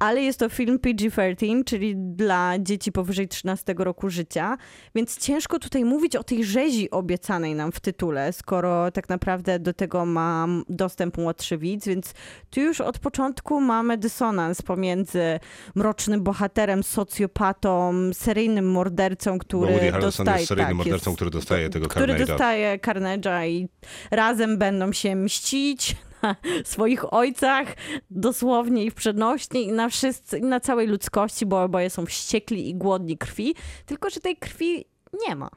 Ale jest to film PG-13, czyli dla dzieci powyżej 13 roku życia, więc ciężko tutaj mówić o tej rzezi obiecanej nam w tytule, skoro tak naprawdę do tego mam dostęp młodszy widz, więc tu już od początku mamy dysonans pomiędzy mrocznym bohaterem, socjopatą, seryjnym mordercą, który
Bo Woody Harrelson
dostaje...
jest seryjnym
tak,
mordercą,
jest-
który dostaje tego
który
Carnage'a.
dostaje Carnage'a i razem będą się mścić swoich ojcach, dosłownie i w przenośni, i na wszyscy, i na całej ludzkości, bo oboje są wściekli i głodni krwi, tylko że tej krwi nie ma.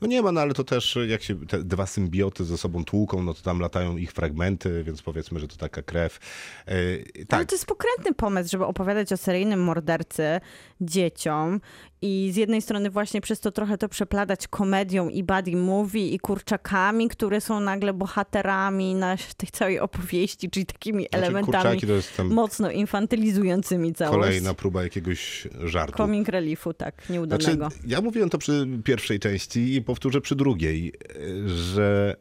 No nie ma, no ale to też jak się te dwa symbioty ze sobą tłuką, no to tam latają ich fragmenty, więc powiedzmy, że to taka krew. Yy,
Ale
tak,
to jest pokrętny pomysł, żeby opowiadać o seryjnym mordercy dzieciom i z jednej strony właśnie przez to trochę to przepladać komedią i buddy movie i kurczakami, które są nagle bohaterami na tej całej opowieści, czyli takimi
znaczy,
elementami mocno infantylizującymi całość.
kolejna próba jakiegoś żartu.
Comic reliefu, tak,
Znaczy,
nieudanego.
ja mówiłem to przy pierwszej części i powtórzę przy drugiej, że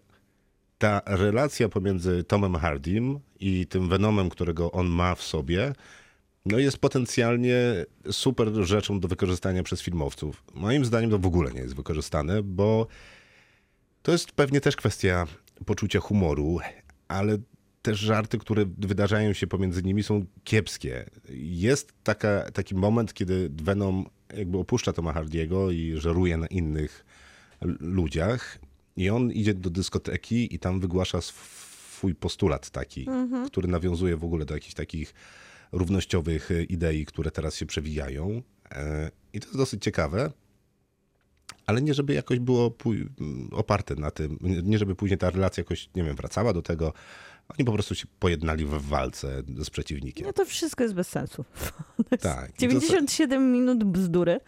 ta relacja pomiędzy Tomem Hardym i tym Venomem, którego on ma w sobie, no jest potencjalnie super rzeczą do wykorzystania przez filmowców. Moim zdaniem to w ogóle nie jest wykorzystane, bo to jest pewnie też kwestia poczucia humoru, ale też żarty, które wydarzają się pomiędzy nimi są kiepskie. Jest taka, taki moment, kiedy Venom jakby opuszcza Toma Hardiego i żeruje na innych ludziach i on idzie do dyskoteki i tam wygłasza sw- swój postulat taki, który nawiązuje w ogóle do jakichś takich równościowych e, idei, które teraz się przewijają. E, I to jest dosyć ciekawe. Ale nie żeby jakoś było pój- m, oparte na tym, nie żeby później ta relacja jakoś, nie wiem, wracała do tego. Oni po prostu się pojednali w walce z przeciwnikiem.
No to wszystko jest bez sensu.
Tak. I to-
97 minut bzdury,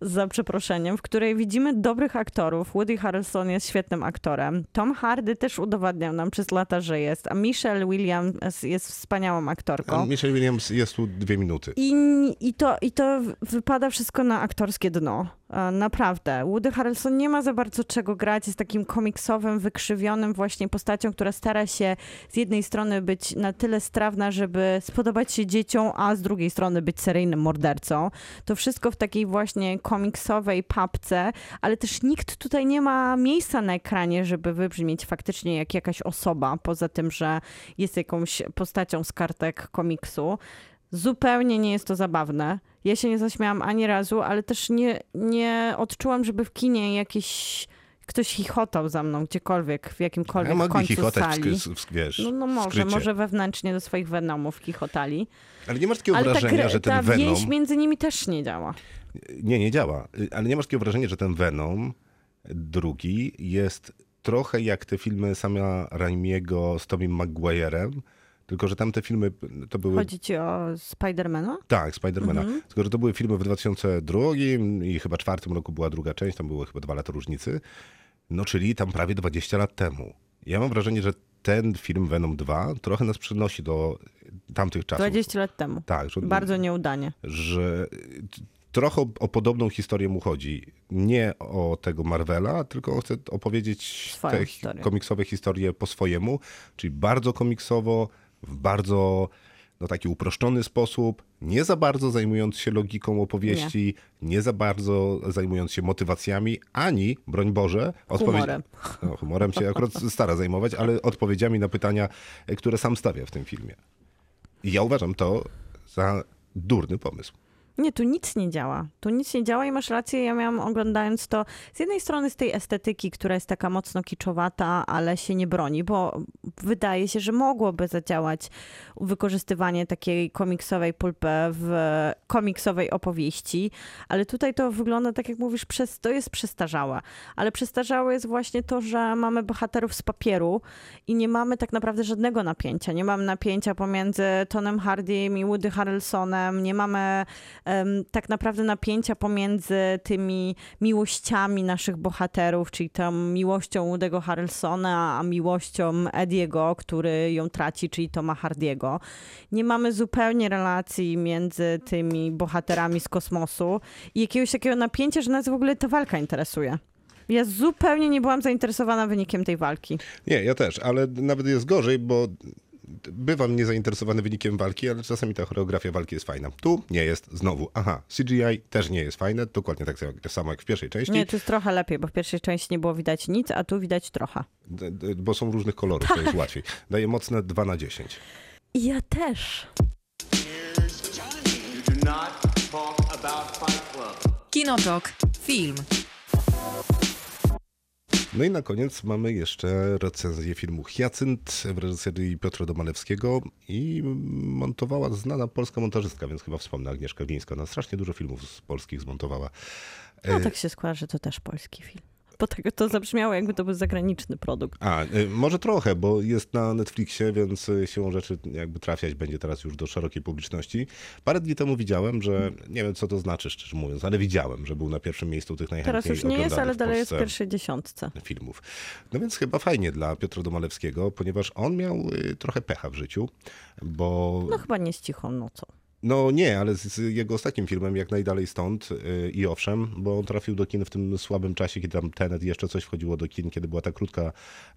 za przeproszeniem, w której widzimy dobrych aktorów. Woody Harrelson jest świetnym aktorem. Tom Hardy też udowadniał nam przez lata, że jest, a Michelle Williams jest wspaniałą aktorką.
Michelle Williams jest tu dwie minuty.
I, i, to, I to wypada wszystko na aktorskie dno. Naprawdę. Woody Harrelson nie ma za bardzo czego grać. Jest takim komiksowym, wykrzywionym właśnie postacią, która stara się z jednej strony być na tyle strawna, żeby spodobać się dzieciom, a z drugiej strony być seryjnym mordercą. To wszystko w takiej właśnie komiksowej papce, ale też nikt tutaj nie ma miejsca na ekranie, żeby wybrzmieć faktycznie jak jakaś osoba, poza tym, że jest jakąś postacią z kartek komiksu. Zupełnie nie jest to zabawne. Ja się nie zaśmiałam ani razu, ale też nie, nie odczułam, żeby w kinie jakiś ktoś chichotał za mną gdziekolwiek, w jakimkolwiek
Ja mogli
końcu
chichotać,
sali.
w, w, wiesz,
No, no może,
skrycie.
może wewnętrznie do swoich Venomów chichotali.
Ale nie masz takiego
Ale ta,
wrażenia,
kre-
że ten
ta
Venom...
więź między nimi też nie działa.
Nie, nie działa. Ale nie masz takiego wrażenia, że ten Venom drugi jest trochę jak te filmy Sama Raimiego z Tobey Maguire'em, tylko że tamte filmy to były...
Chodzi ci o Spidermana?
Tak, Spidermana.
Mhm.
Tylko, że to były filmy w 2002 i chyba czwartym roku była druga część, tam było chyba dwa lata różnicy. No, czyli tam prawie 20 lat temu. Ja mam wrażenie, że ten film Venom 2 trochę nas przenosi do tamtych czasów.
20 lat temu.
Tak, że,
Bardzo nieudanie.
że trochę o, podobną historię mu chodzi. Nie o tego Marvela, tylko chce opowiedzieć
Swoją
te
historię.
komiksowe historie po swojemu, czyli bardzo komiksowo, w bardzo no, taki uproszczony sposób, nie za bardzo zajmując się logiką opowieści, nie, za bardzo zajmując się motywacjami, ani, broń Boże,
Humorem.
No, humorem się akurat stara zajmować, ale odpowiedziami na pytania, e, które sam stawia w tym filmie. I ja uważam to za durny pomysł.
Nie, tu nic nie działa. Tu nic nie działa i masz rację, ja miałam oglądając to z jednej strony z tej estetyki, która jest taka mocno kiczowata, ale się nie broni, bo wydaje się, że mogłoby zadziałać wykorzystywanie takiej komiksowej pulpy w komiksowej opowieści, ale tutaj to wygląda tak jak mówisz, przez, to jest przestarzałe. Ale przestarzałe jest właśnie to, że mamy bohaterów z papieru i nie mamy tak naprawdę żadnego napięcia. Nie mamy napięcia pomiędzy Tonem Hardym i Woody Harrelsonem, nie mamy tak naprawdę napięcia pomiędzy tymi miłościami naszych bohaterów, czyli tą miłością Woody'ego Harrelsona, a miłością Ediego, który ją traci, czyli Toma Hardiego. Nie mamy zupełnie relacji między tymi bohaterami z kosmosu i jakiegoś takiego napięcia, że nas w ogóle ta walka interesuje. Ja zupełnie nie byłam zainteresowana wynikiem tej walki.
Nie, ja też, ale nawet jest gorzej, bo bywam niezainteresowany wynikiem walki, ale czasami ta choreografia walki jest fajna. Tu nie jest znowu. Aha, CGI też nie jest fajne, dokładnie tak samo jak w pierwszej części,
Nie, tu jest trochę lepiej, bo w pierwszej części nie było widać nic, a tu widać trochę.
bo są różnych kolorów, to jest łatwiej. Daję mocne 2 na 10.
I ja też.
Kinotok. Film.
No i na koniec mamy jeszcze recenzję filmu Hyacynt w reżyserii Piotra Domalewskiego i montowała znana polska montażystka, więc chyba wspomnę Agnieszka Glińska. Ona strasznie dużo filmów z polskich zmontowała.
No tak się składa, że to też polski film. Bo tego to zabrzmiało, jakby to był zagraniczny produkt.
A, y, może trochę, bo jest na Netflixie, więc y, siłą rzeczy jakby trafiać będzie teraz już do szerokiej publiczności. Parę dni temu widziałem, że nie wiem co to znaczy szczerze mówiąc, ale widziałem, że był na pierwszym miejscu tych najchętniej
Teraz już nie jest, ale dalej jest w pierwszej dziesiątce.
filmów. No więc chyba fajnie dla Piotra Domalewskiego, ponieważ on miał y, trochę pecha w życiu, bo
No chyba nie z cichą nocą.
No nie, ale z, jego ostatnim filmem, jak najdalej stąd y, i owszem, bo on trafił do kin w tym słabym czasie, kiedy tam Tenet jeszcze coś wchodziło do kin, kiedy była ta krótka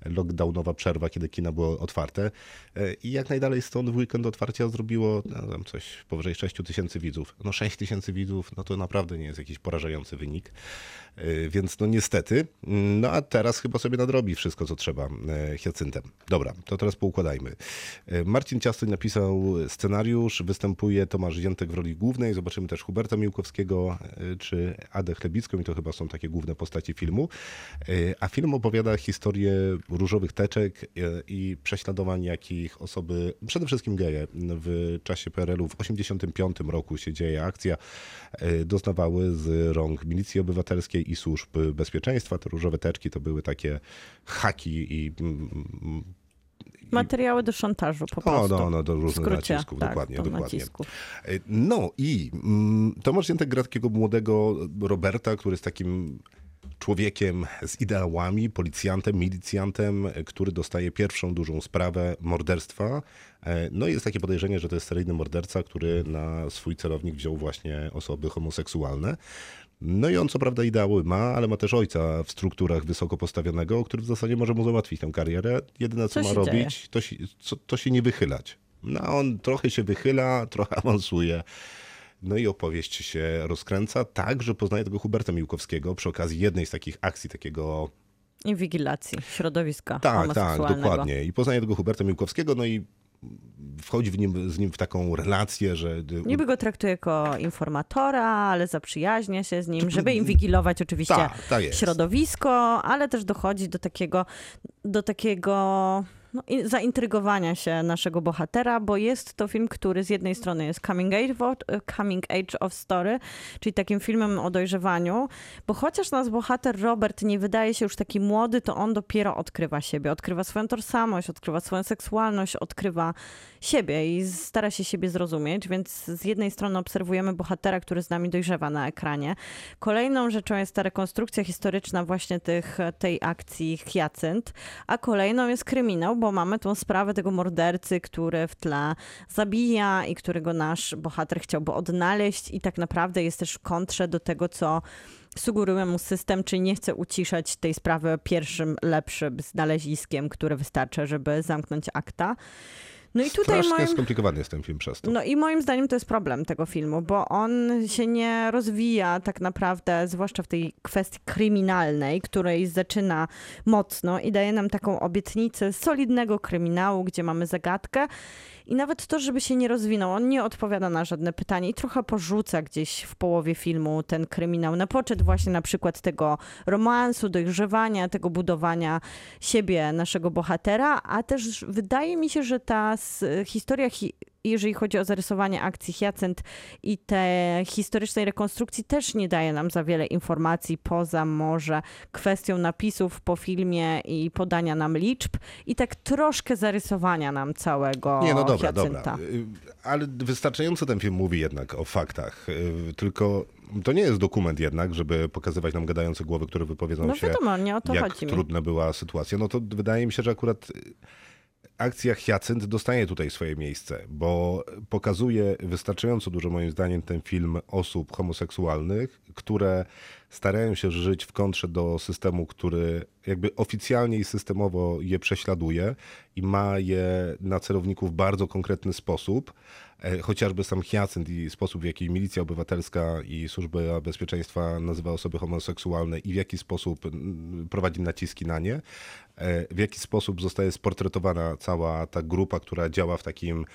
lockdownowa przerwa, kiedy kina były otwarte. Y, I jak najdalej stąd w weekend otwarcia zrobiło no, coś powyżej 6 tysięcy widzów. No 6 tysięcy widzów, no to naprawdę nie jest jakiś porażający wynik. Y, Więc no niestety. No a teraz chyba sobie nadrobi wszystko, co trzeba Hyacyntem. Dobra, to teraz poukładajmy. Marcin Ciastoń napisał scenariusz, występuje Tomasz Ziętek w roli głównej, zobaczymy też Huberta Miłkowskiego y, czy Adę Chlebicką i to chyba są takie główne postaci filmu. Y, A film opowiada historię różowych teczek y, i prześladowań, jakich osoby, przede wszystkim geje, w czasie PRL-u w 85 roku się dzieje akcja, doznawały z rąk milicji obywatelskiej i służb bezpieczeństwa. Te różowe teczki to były takie haki i
Materiały do szantażu po
o,
prostu.
no, no, do różnych
skrócie,
nacisków,
tak,
dokładnie,
do
dokładnie.
nacisków.
E, No i mm, Tomasz Jętek gra takiego młodego Roberta, który jest takim człowiekiem z ideałami, policjantem, milicjantem, e, który dostaje pierwszą dużą sprawę morderstwa. E, No i jest takie podejrzenie, że to jest seryjny morderca, który na swój celownik wziął właśnie osoby homoseksualne. No i on co prawda ideały ma, ale ma też ojca w strukturach wysoko postawionego, który w zasadzie może mu załatwić tę karierę. Jedyne co,
Co
ma robić, to to się nie wychylać. No on trochę się wychyla, trochę awansuje. No i opowieść się rozkręca tak, że poznaje tego Huberta Miłkowskiego przy okazji jednej z takich akcji takiego
Inwigilacji środowiska
tak, tak, dokładnie. I poznaje tego Huberta Miłkowskiego, no i wchodzi w nim, z nim w taką relację, że y,
Niby go traktuje jako informatora, ale zaprzyjaźnia się z nim, żeby inwigilować oczywiście
tak jest.
środowisko, ale też dochodzi do takiego, do takiego no, zaintrygowania się naszego bohatera, bo jest to film, który z jednej strony jest coming age, of- coming age of story, czyli takim filmem o dojrzewaniu, bo chociaż nasz bohater Robert nie wydaje się już taki młody, to on dopiero odkrywa siebie, odkrywa swoją tożsamość, odkrywa swoją seksualność, odkrywa siebie i stara się siebie zrozumieć, więc z jednej strony obserwujemy bohatera, który z nami dojrzewa na ekranie. Kolejną rzeczą jest ta rekonstrukcja historyczna właśnie tych, tej akcji Hyacynt, a kolejną jest kryminał, bo mamy tą sprawę tego mordercy, który w tle zabija i którego nasz bohater chciałby odnaleźć i tak naprawdę jest też w kontrze do tego, co sugeruje mu system, czyli nie chce uciszać tej sprawy pierwszym, lepszym znaleziskiem, które wystarczy, żeby zamknąć akta. No i tutaj
strasznie
moim...
skomplikowany jest ten film przez to.
No i moim zdaniem to jest problem tego filmu, bo on się nie rozwija tak naprawdę, zwłaszcza w tej kwestii kryminalnej, której zaczyna mocno i daje nam taką obietnicę solidnego kryminału, gdzie mamy zagadkę. I nawet to, żeby się nie rozwinął, on nie odpowiada na żadne pytanie i trochę porzuca gdzieś w połowie filmu ten kryminał. Na poczet właśnie na przykład tego romansu, dojrzewania, tego budowania siebie, naszego bohatera, a też wydaje mi się, że ta historia hi- jeżeli chodzi o zarysowanie akcji Hyacynt i te historycznej rekonstrukcji też nie daje nam za wiele informacji poza może kwestią napisów po filmie i podania nam liczb i tak troszkę zarysowania nam całego
Nie, no dobra, dobra. Y, Ale wystarczająco ten film mówi jednak o faktach. Y, Tylko to nie jest dokument jednak, żeby pokazywać nam gadające głowy, które wypowiedzą
No
się,
wiadomo, nie o to
jak
chodzi mi.
trudna była sytuacja. No to wydaje mi się, że akurat y, akcja Hyacynt dostaje tutaj swoje miejsce, bo pokazuje wystarczająco dużo moim zdaniem ten film osób homoseksualnych, które starają się żyć w kontrze do systemu, który jakby oficjalnie i systemowo je prześladuje i ma je na celowniku w bardzo konkretny sposób. E, Chociażby sam Hyacynt i sposób, w jaki Milicja Obywatelska i Służba Bezpieczeństwa nazywa osoby homoseksualne i w jaki sposób mm, prowadzi naciski na nie, e, w jaki sposób zostaje sportretowana cała ta grupa, która działa w takim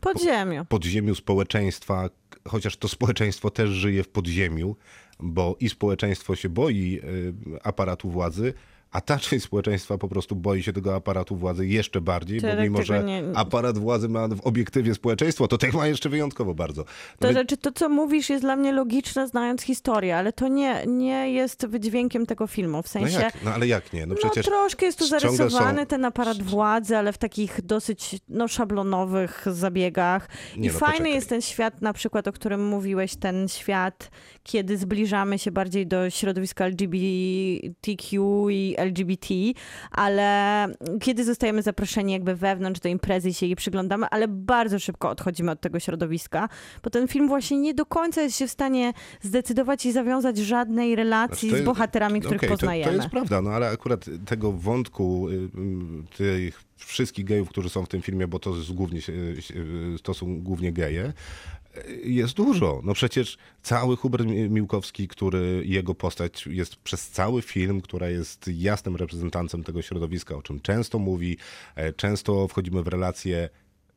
Podziemiu.
podziemiu społeczeństwa, chociaż to społeczeństwo też żyje w podziemiu, bo i społeczeństwo się boi y, aparatu władzy, a ta część społeczeństwa po prostu boi się tego aparatu władzy jeszcze bardziej,
Tyle
bo mimo, że
nie-
aparat władzy ma w obiektywie społeczeństwo, to tak ma jeszcze wyjątkowo bardzo.
To
No więc-
znaczy, to co mówisz jest dla mnie logiczne, znając historię, ale to nie, nie jest wydźwiękiem tego filmu. W
no
sensie,
jak? No ale jak nie? No
No
przecież
troszkę jest tu zarysowany
są-
ten aparat władzy, ale w takich dosyć no, szablonowych zabiegach. I
Nie, no
fajny
poczekaj.
jest ten świat, na przykład, o którym mówiłeś, ten świat, kiedy zbliżamy się bardziej do środowiska LGBTQ i LGBT, ale kiedy zostajemy zaproszeni jakby wewnątrz do imprezy i się jej przyglądamy, ale bardzo szybko odchodzimy od tego środowiska, bo ten film właśnie nie do końca jest się w stanie zdecydować i zawiązać żadnej relacji
Znaczy, to
z bohaterami, których
to-
poznajemy.
To, jest prawda, no ale akurat tego wątku y, y, tych wszystkich gejów, którzy są w tym filmie, bo to, jest głównie, się- to są głównie geje, y, jest dużo. No przecież cały Hubert Mi- Miłkowski, który jego postać jest przez cały film, która jest jasnym reprezentantem tego środowiska, o czym często mówi, e, często wchodzimy w relacje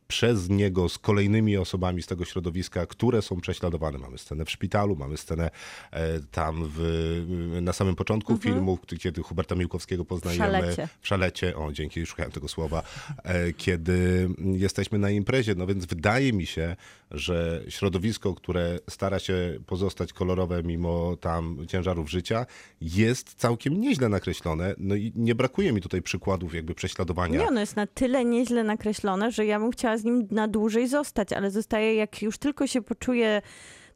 przez niego z kolejnymi osobami z tego środowiska, które są prześladowane. Mamy scenę w szpitalu, mamy scenę e, tam w, na samym początku filmu, kiedy Huberta Miłkowskiego poznajemy.
Mhm. szalecie.
W szalecie. O, dzięki, szukałem tego słowa. E, kiedy jesteśmy na imprezie. No więc wydaje mi się, że środowisko, które stara się pozostać kolorowe mimo tam ciężarów życia, jest całkiem nieźle nakreślone. No i nie brakuje mi tutaj przykładów jakby prześladowania.
Nie, ono jest na tyle nieźle nakreślone, że ja bym chciała z nim na dłużej zostać, ale zostaje, jak już tylko się poczuję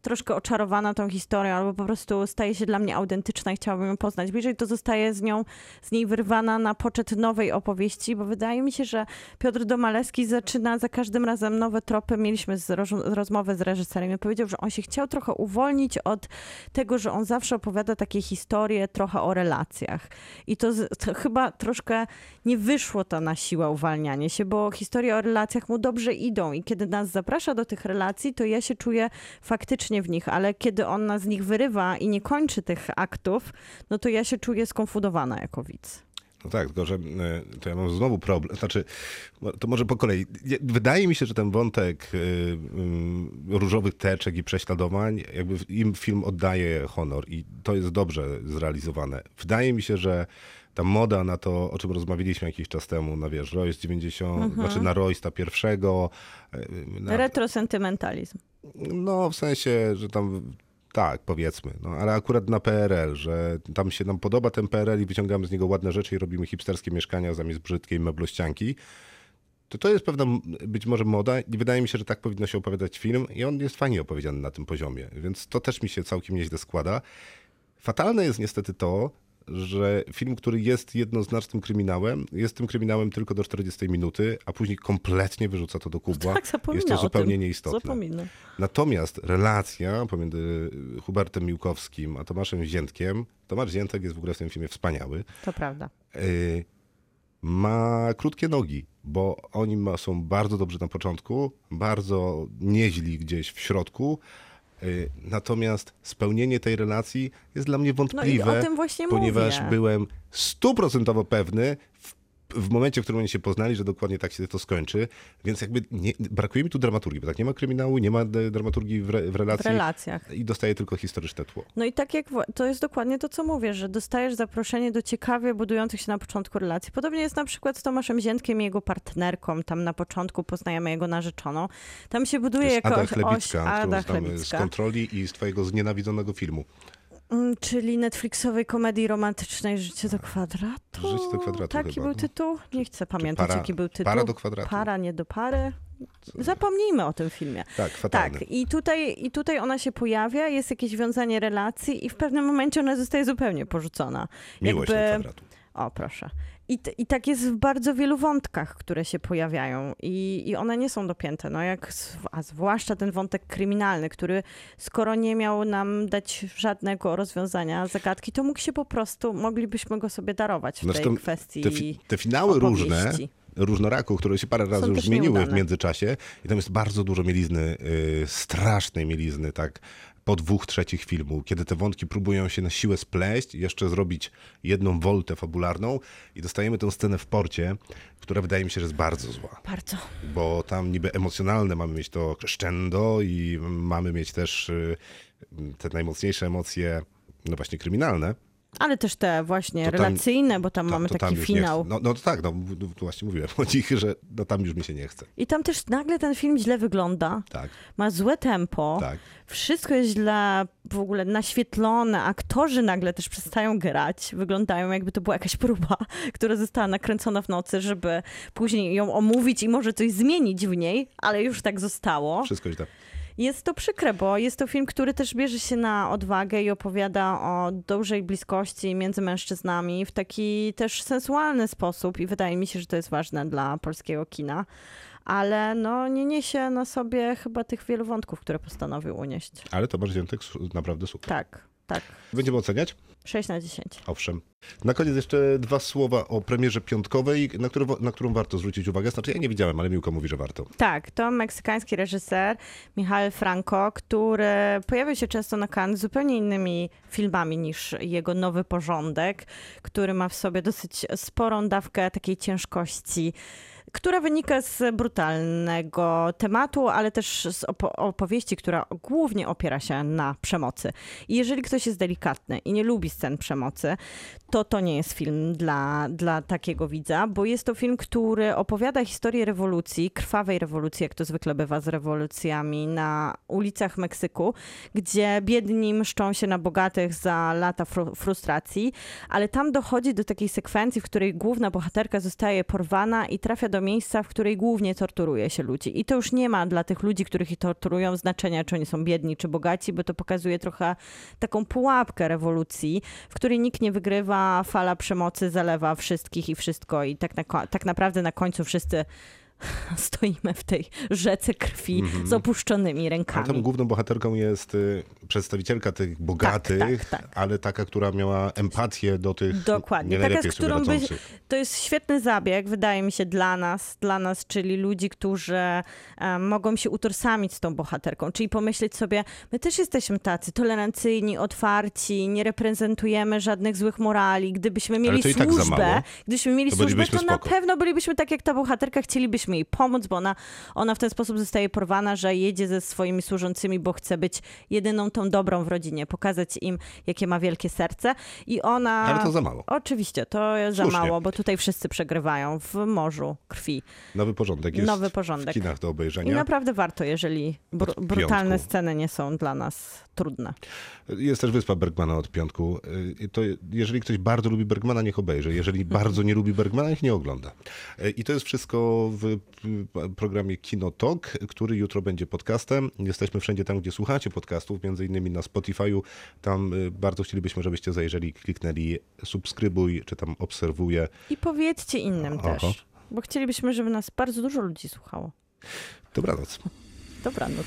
troszkę oczarowana tą historią, albo po prostu staje się dla mnie autentyczna i chciałabym ją poznać bliżej, to zostaje z nią, z niej wyrwana na poczet nowej opowieści, bo wydaje mi się, że Piotr Domalewski zaczyna za każdym razem nowe tropy. Mieliśmy z roz, rozmowę z reżyserem i powiedział, że on się chciał trochę uwolnić od tego, że on zawsze opowiada takie historie trochę o relacjach. I to, to chyba troszkę nie wyszło to na siłę uwalnianie się, bo historie o relacjach mu dobrze idą i kiedy nas zaprasza do tych relacji, to ja się czuję faktycznie w nich, ale kiedy on nas z nich wyrywa i nie kończy tych aktów, no to ja się czuję skonfudowana jako widz.
No tak, tylko że e, to ja mam znowu problem. Znaczy, to może po kolei. Wydaje mi się, że ten wątek y, y, różowych teczek i prześladowań, jakby im film oddaje honor i to jest dobrze zrealizowane. Wydaje mi się, że ta moda na to, o czym rozmawialiśmy jakiś czas temu, na wiesz, Royce 90, znaczy na Roysta pierwszego, y, na,
Retrosentymentalizm.
no, w sensie, że tam tak, powiedzmy, no, ale akurat na PRL, że tam się nam podoba ten PRL i wyciągamy z niego ładne rzeczy i robimy hipsterskie mieszkania zamiast brzydkiej meblościanki, to to jest pewna być może moda i wydaje mi się, że tak powinno się opowiadać film i on jest fajnie opowiedziany na tym poziomie, więc to też mi się całkiem nieźle składa. Fatalne jest niestety to, że film, który jest jednoznacznym kryminałem, jest tym kryminałem tylko do 40 minuty, a później kompletnie wyrzuca to do kubła.
Tak,
jest to
o
zupełnie
tym.
nieistotne.
Zapomina.
Natomiast relacja pomiędzy Hubertem Miłkowskim a Tomaszem Ziętkiem, Tomasz Ziętek jest w ogóle w tym filmie wspaniały,
To prawda.
yy, ma krótkie nogi, bo oni ma, są bardzo dobrzy na początku, bardzo nieźli gdzieś w środku, natomiast spełnienie tej relacji jest dla mnie wątpliwe,
No o tym właśnie
ponieważ
mówię.
byłem stuprocentowo pewny w, w momencie, w którym oni się poznali, że dokładnie tak się to skończy, więc jakby nie, brakuje mi tu dramaturgii, bo tak nie ma kryminału, nie ma e, dramaturgii w, re, w
W
relacji
relacjach.
i dostaje tylko historyczne tło.
No i tak jak to jest dokładnie to, co mówię, że dostajesz zaproszenie do ciekawie budujących się na początku relacji. Podobnie jest na przykład z Tomaszem Ziętkiem i jego partnerką. Tam na początku poznajemy jego narzeczoną. Tam się buduje jako
Ada
oś,
Chlebicka,
Ada
którą znamy z
Chlebicka.
kontroli i z twojego znienawidzonego filmu.
Mm, Czyli Netflixowej komedii romantycznej Życie do kwadratu.
Życie do kwadratu
Taki
chyba,
był
no.
tytuł? Nie chcę pamiętać,
para-
jaki był tytuł.
para do kwadratu.
Para, nie do pary. Zapomnijmy o tym filmie.
Tak, fatalny.
Tak, i tutaj, i tutaj ona się pojawia, jest jakieś wiązanie relacji i w pewnym momencie ona zostaje zupełnie porzucona.
Miłość do kwadratu.
O, proszę. I, t- I tak jest w bardzo wielu wątkach, które się pojawiają i, i one nie są dopięte. No jak, a zwłaszcza ten wątek kryminalny, który skoro nie miał nam dać żadnego rozwiązania zagadki, to mógł się po prostu, moglibyśmy go sobie darować w
Zresztą
tej kwestii
Te, fi- te finały różne, różnoraku, które się parę razy
Są
już zmieniły w międzyczasie i tam jest bardzo dużo mielizny, y, strasznej mielizny, tak, po dwóch trzecich filmu, kiedy te wątki próbują się na siłę spleść, jeszcze zrobić jedną woltę fabularną i dostajemy tę scenę w porcie, która wydaje mi się, że jest bardzo zła.
Bardzo.
bo tam niby emocjonalne mamy mieć to crescendo i mamy mieć też y, te najmocniejsze emocje, no właśnie kryminalne.
Ale też te właśnie
To tam-
relacyjne, bo tam mamy
tam
taki
nie
finał.
No, no to tak, no, no, właśnie mówiłem o nich, że no, tam już mi się nie chce.
I tam też nagle ten film źle wygląda,
Tak,
ma złe tempo.
tak.
Wszystko jest źle w ogóle naświetlone, aktorzy nagle też przestają grać, wyglądają jakby to była jakaś próba, która została nakręcona w nocy, żeby później ją omówić i może coś zmienić w niej, ale już tak zostało.
Wszystko źle.
Jest to przykre, bo jest to film, który też bierze się na odwagę i opowiada o dużej bliskości między mężczyznami w taki też sensualny sposób i wydaje mi się, że to jest ważne dla polskiego kina. Ale no, nie niesie na sobie chyba tych wielu wątków, które postanowił unieść.
Ale Tomasz Ziętek naprawdę super.
Tak, tak.
Będziemy oceniać?
6 na 10.
Owszem. Na koniec jeszcze dwa słowa o premierze piątkowej, na, którą, na którą warto zwrócić uwagę. Znaczy ja nie widziałem, ale Miłka mówi, że warto.
Tak, to meksykański reżyser Michał Franco, który pojawił się często na Cannes z zupełnie innymi filmami niż jego nowy porządek, który ma w sobie dosyć sporą dawkę takiej ciężkości, która wynika z brutalnego tematu, ale też z opo- opowieści, która głównie opiera się na przemocy. I jeżeli ktoś jest delikatny i nie lubi scen przemocy, to to nie jest film dla, dla takiego widza, bo jest to film, który opowiada historię rewolucji, krwawej rewolucji, jak to zwykle bywa z rewolucjami na ulicach Meksyku, gdzie biedni mszczą się na bogatych za lata fru- frustracji, ale tam dochodzi do takiej sekwencji, w której główna bohaterka zostaje porwana i trafia do miejsca, w której głównie torturuje się ludzi. I to już nie ma dla tych ludzi, których torturują, znaczenia, czy oni są biedni, czy bogaci, bo to pokazuje trochę taką pułapkę rewolucji, w której nikt nie wygrywa, fala przemocy zalewa wszystkich i wszystko i tak, na, tak naprawdę na końcu wszyscy stoimy w tej rzece krwi z opuszczonymi
A
rękami.
tam główną bohaterką jest y, przedstawicielka tych bogatych,
tak, tak.
ale taka, która miała empatię do tych
Dokładnie.
nie
Taka, z którą by, to jest świetny zabieg, wydaje mi się, dla nas, dla nas, czyli ludzi, którzy e, mogą się utożsamić z tą bohaterką, czyli pomyśleć sobie, my też jesteśmy tacy tolerancyjni, otwarci, nie reprezentujemy żadnych złych morali. Gdybyśmy mieli
tak
służbę,
mało.
gdybyśmy mieli
To
służbę, to na
spoko.
pewno bylibyśmy tak jak ta bohaterka, chcielibyśmy jej pomóc, bo ona, ona w ten sposób zostaje porwana, że jedzie ze swoimi służącymi, bo chce być jedyną tą dobrą w rodzinie, pokazać im, jakie ma wielkie serce i ona...
Ale to za mało.
Oczywiście, to jest za
Słusznie.
mało, bo tutaj wszyscy przegrywają w morzu krwi.
Nowy porządek jest
Nowy porządek.
w kinach do
I
obejrzenia.
naprawdę warto, jeżeli br- brutalne sceny nie są dla nas trudne.
Jest też Wyspa Bergmana od piątku. Y, To jeżeli ktoś bardzo lubi Bergmana, niech obejrzy. Jeżeli bardzo nie lubi Bergmana, niech nie ogląda. Y, I to jest wszystko w y, programie Kinotok, który jutro będzie podcastem. Jesteśmy wszędzie tam, gdzie słuchacie podcastów, między innymi na Spotify'u. Tam bardzo chcielibyśmy, żebyście zajrzeli, kliknęli subskrybuj, czy tam obserwuję.
I powiedzcie innym
Aha.
też, bo chcielibyśmy, żeby nas bardzo dużo ludzi słuchało.
Dobranoc.
Dobranoc.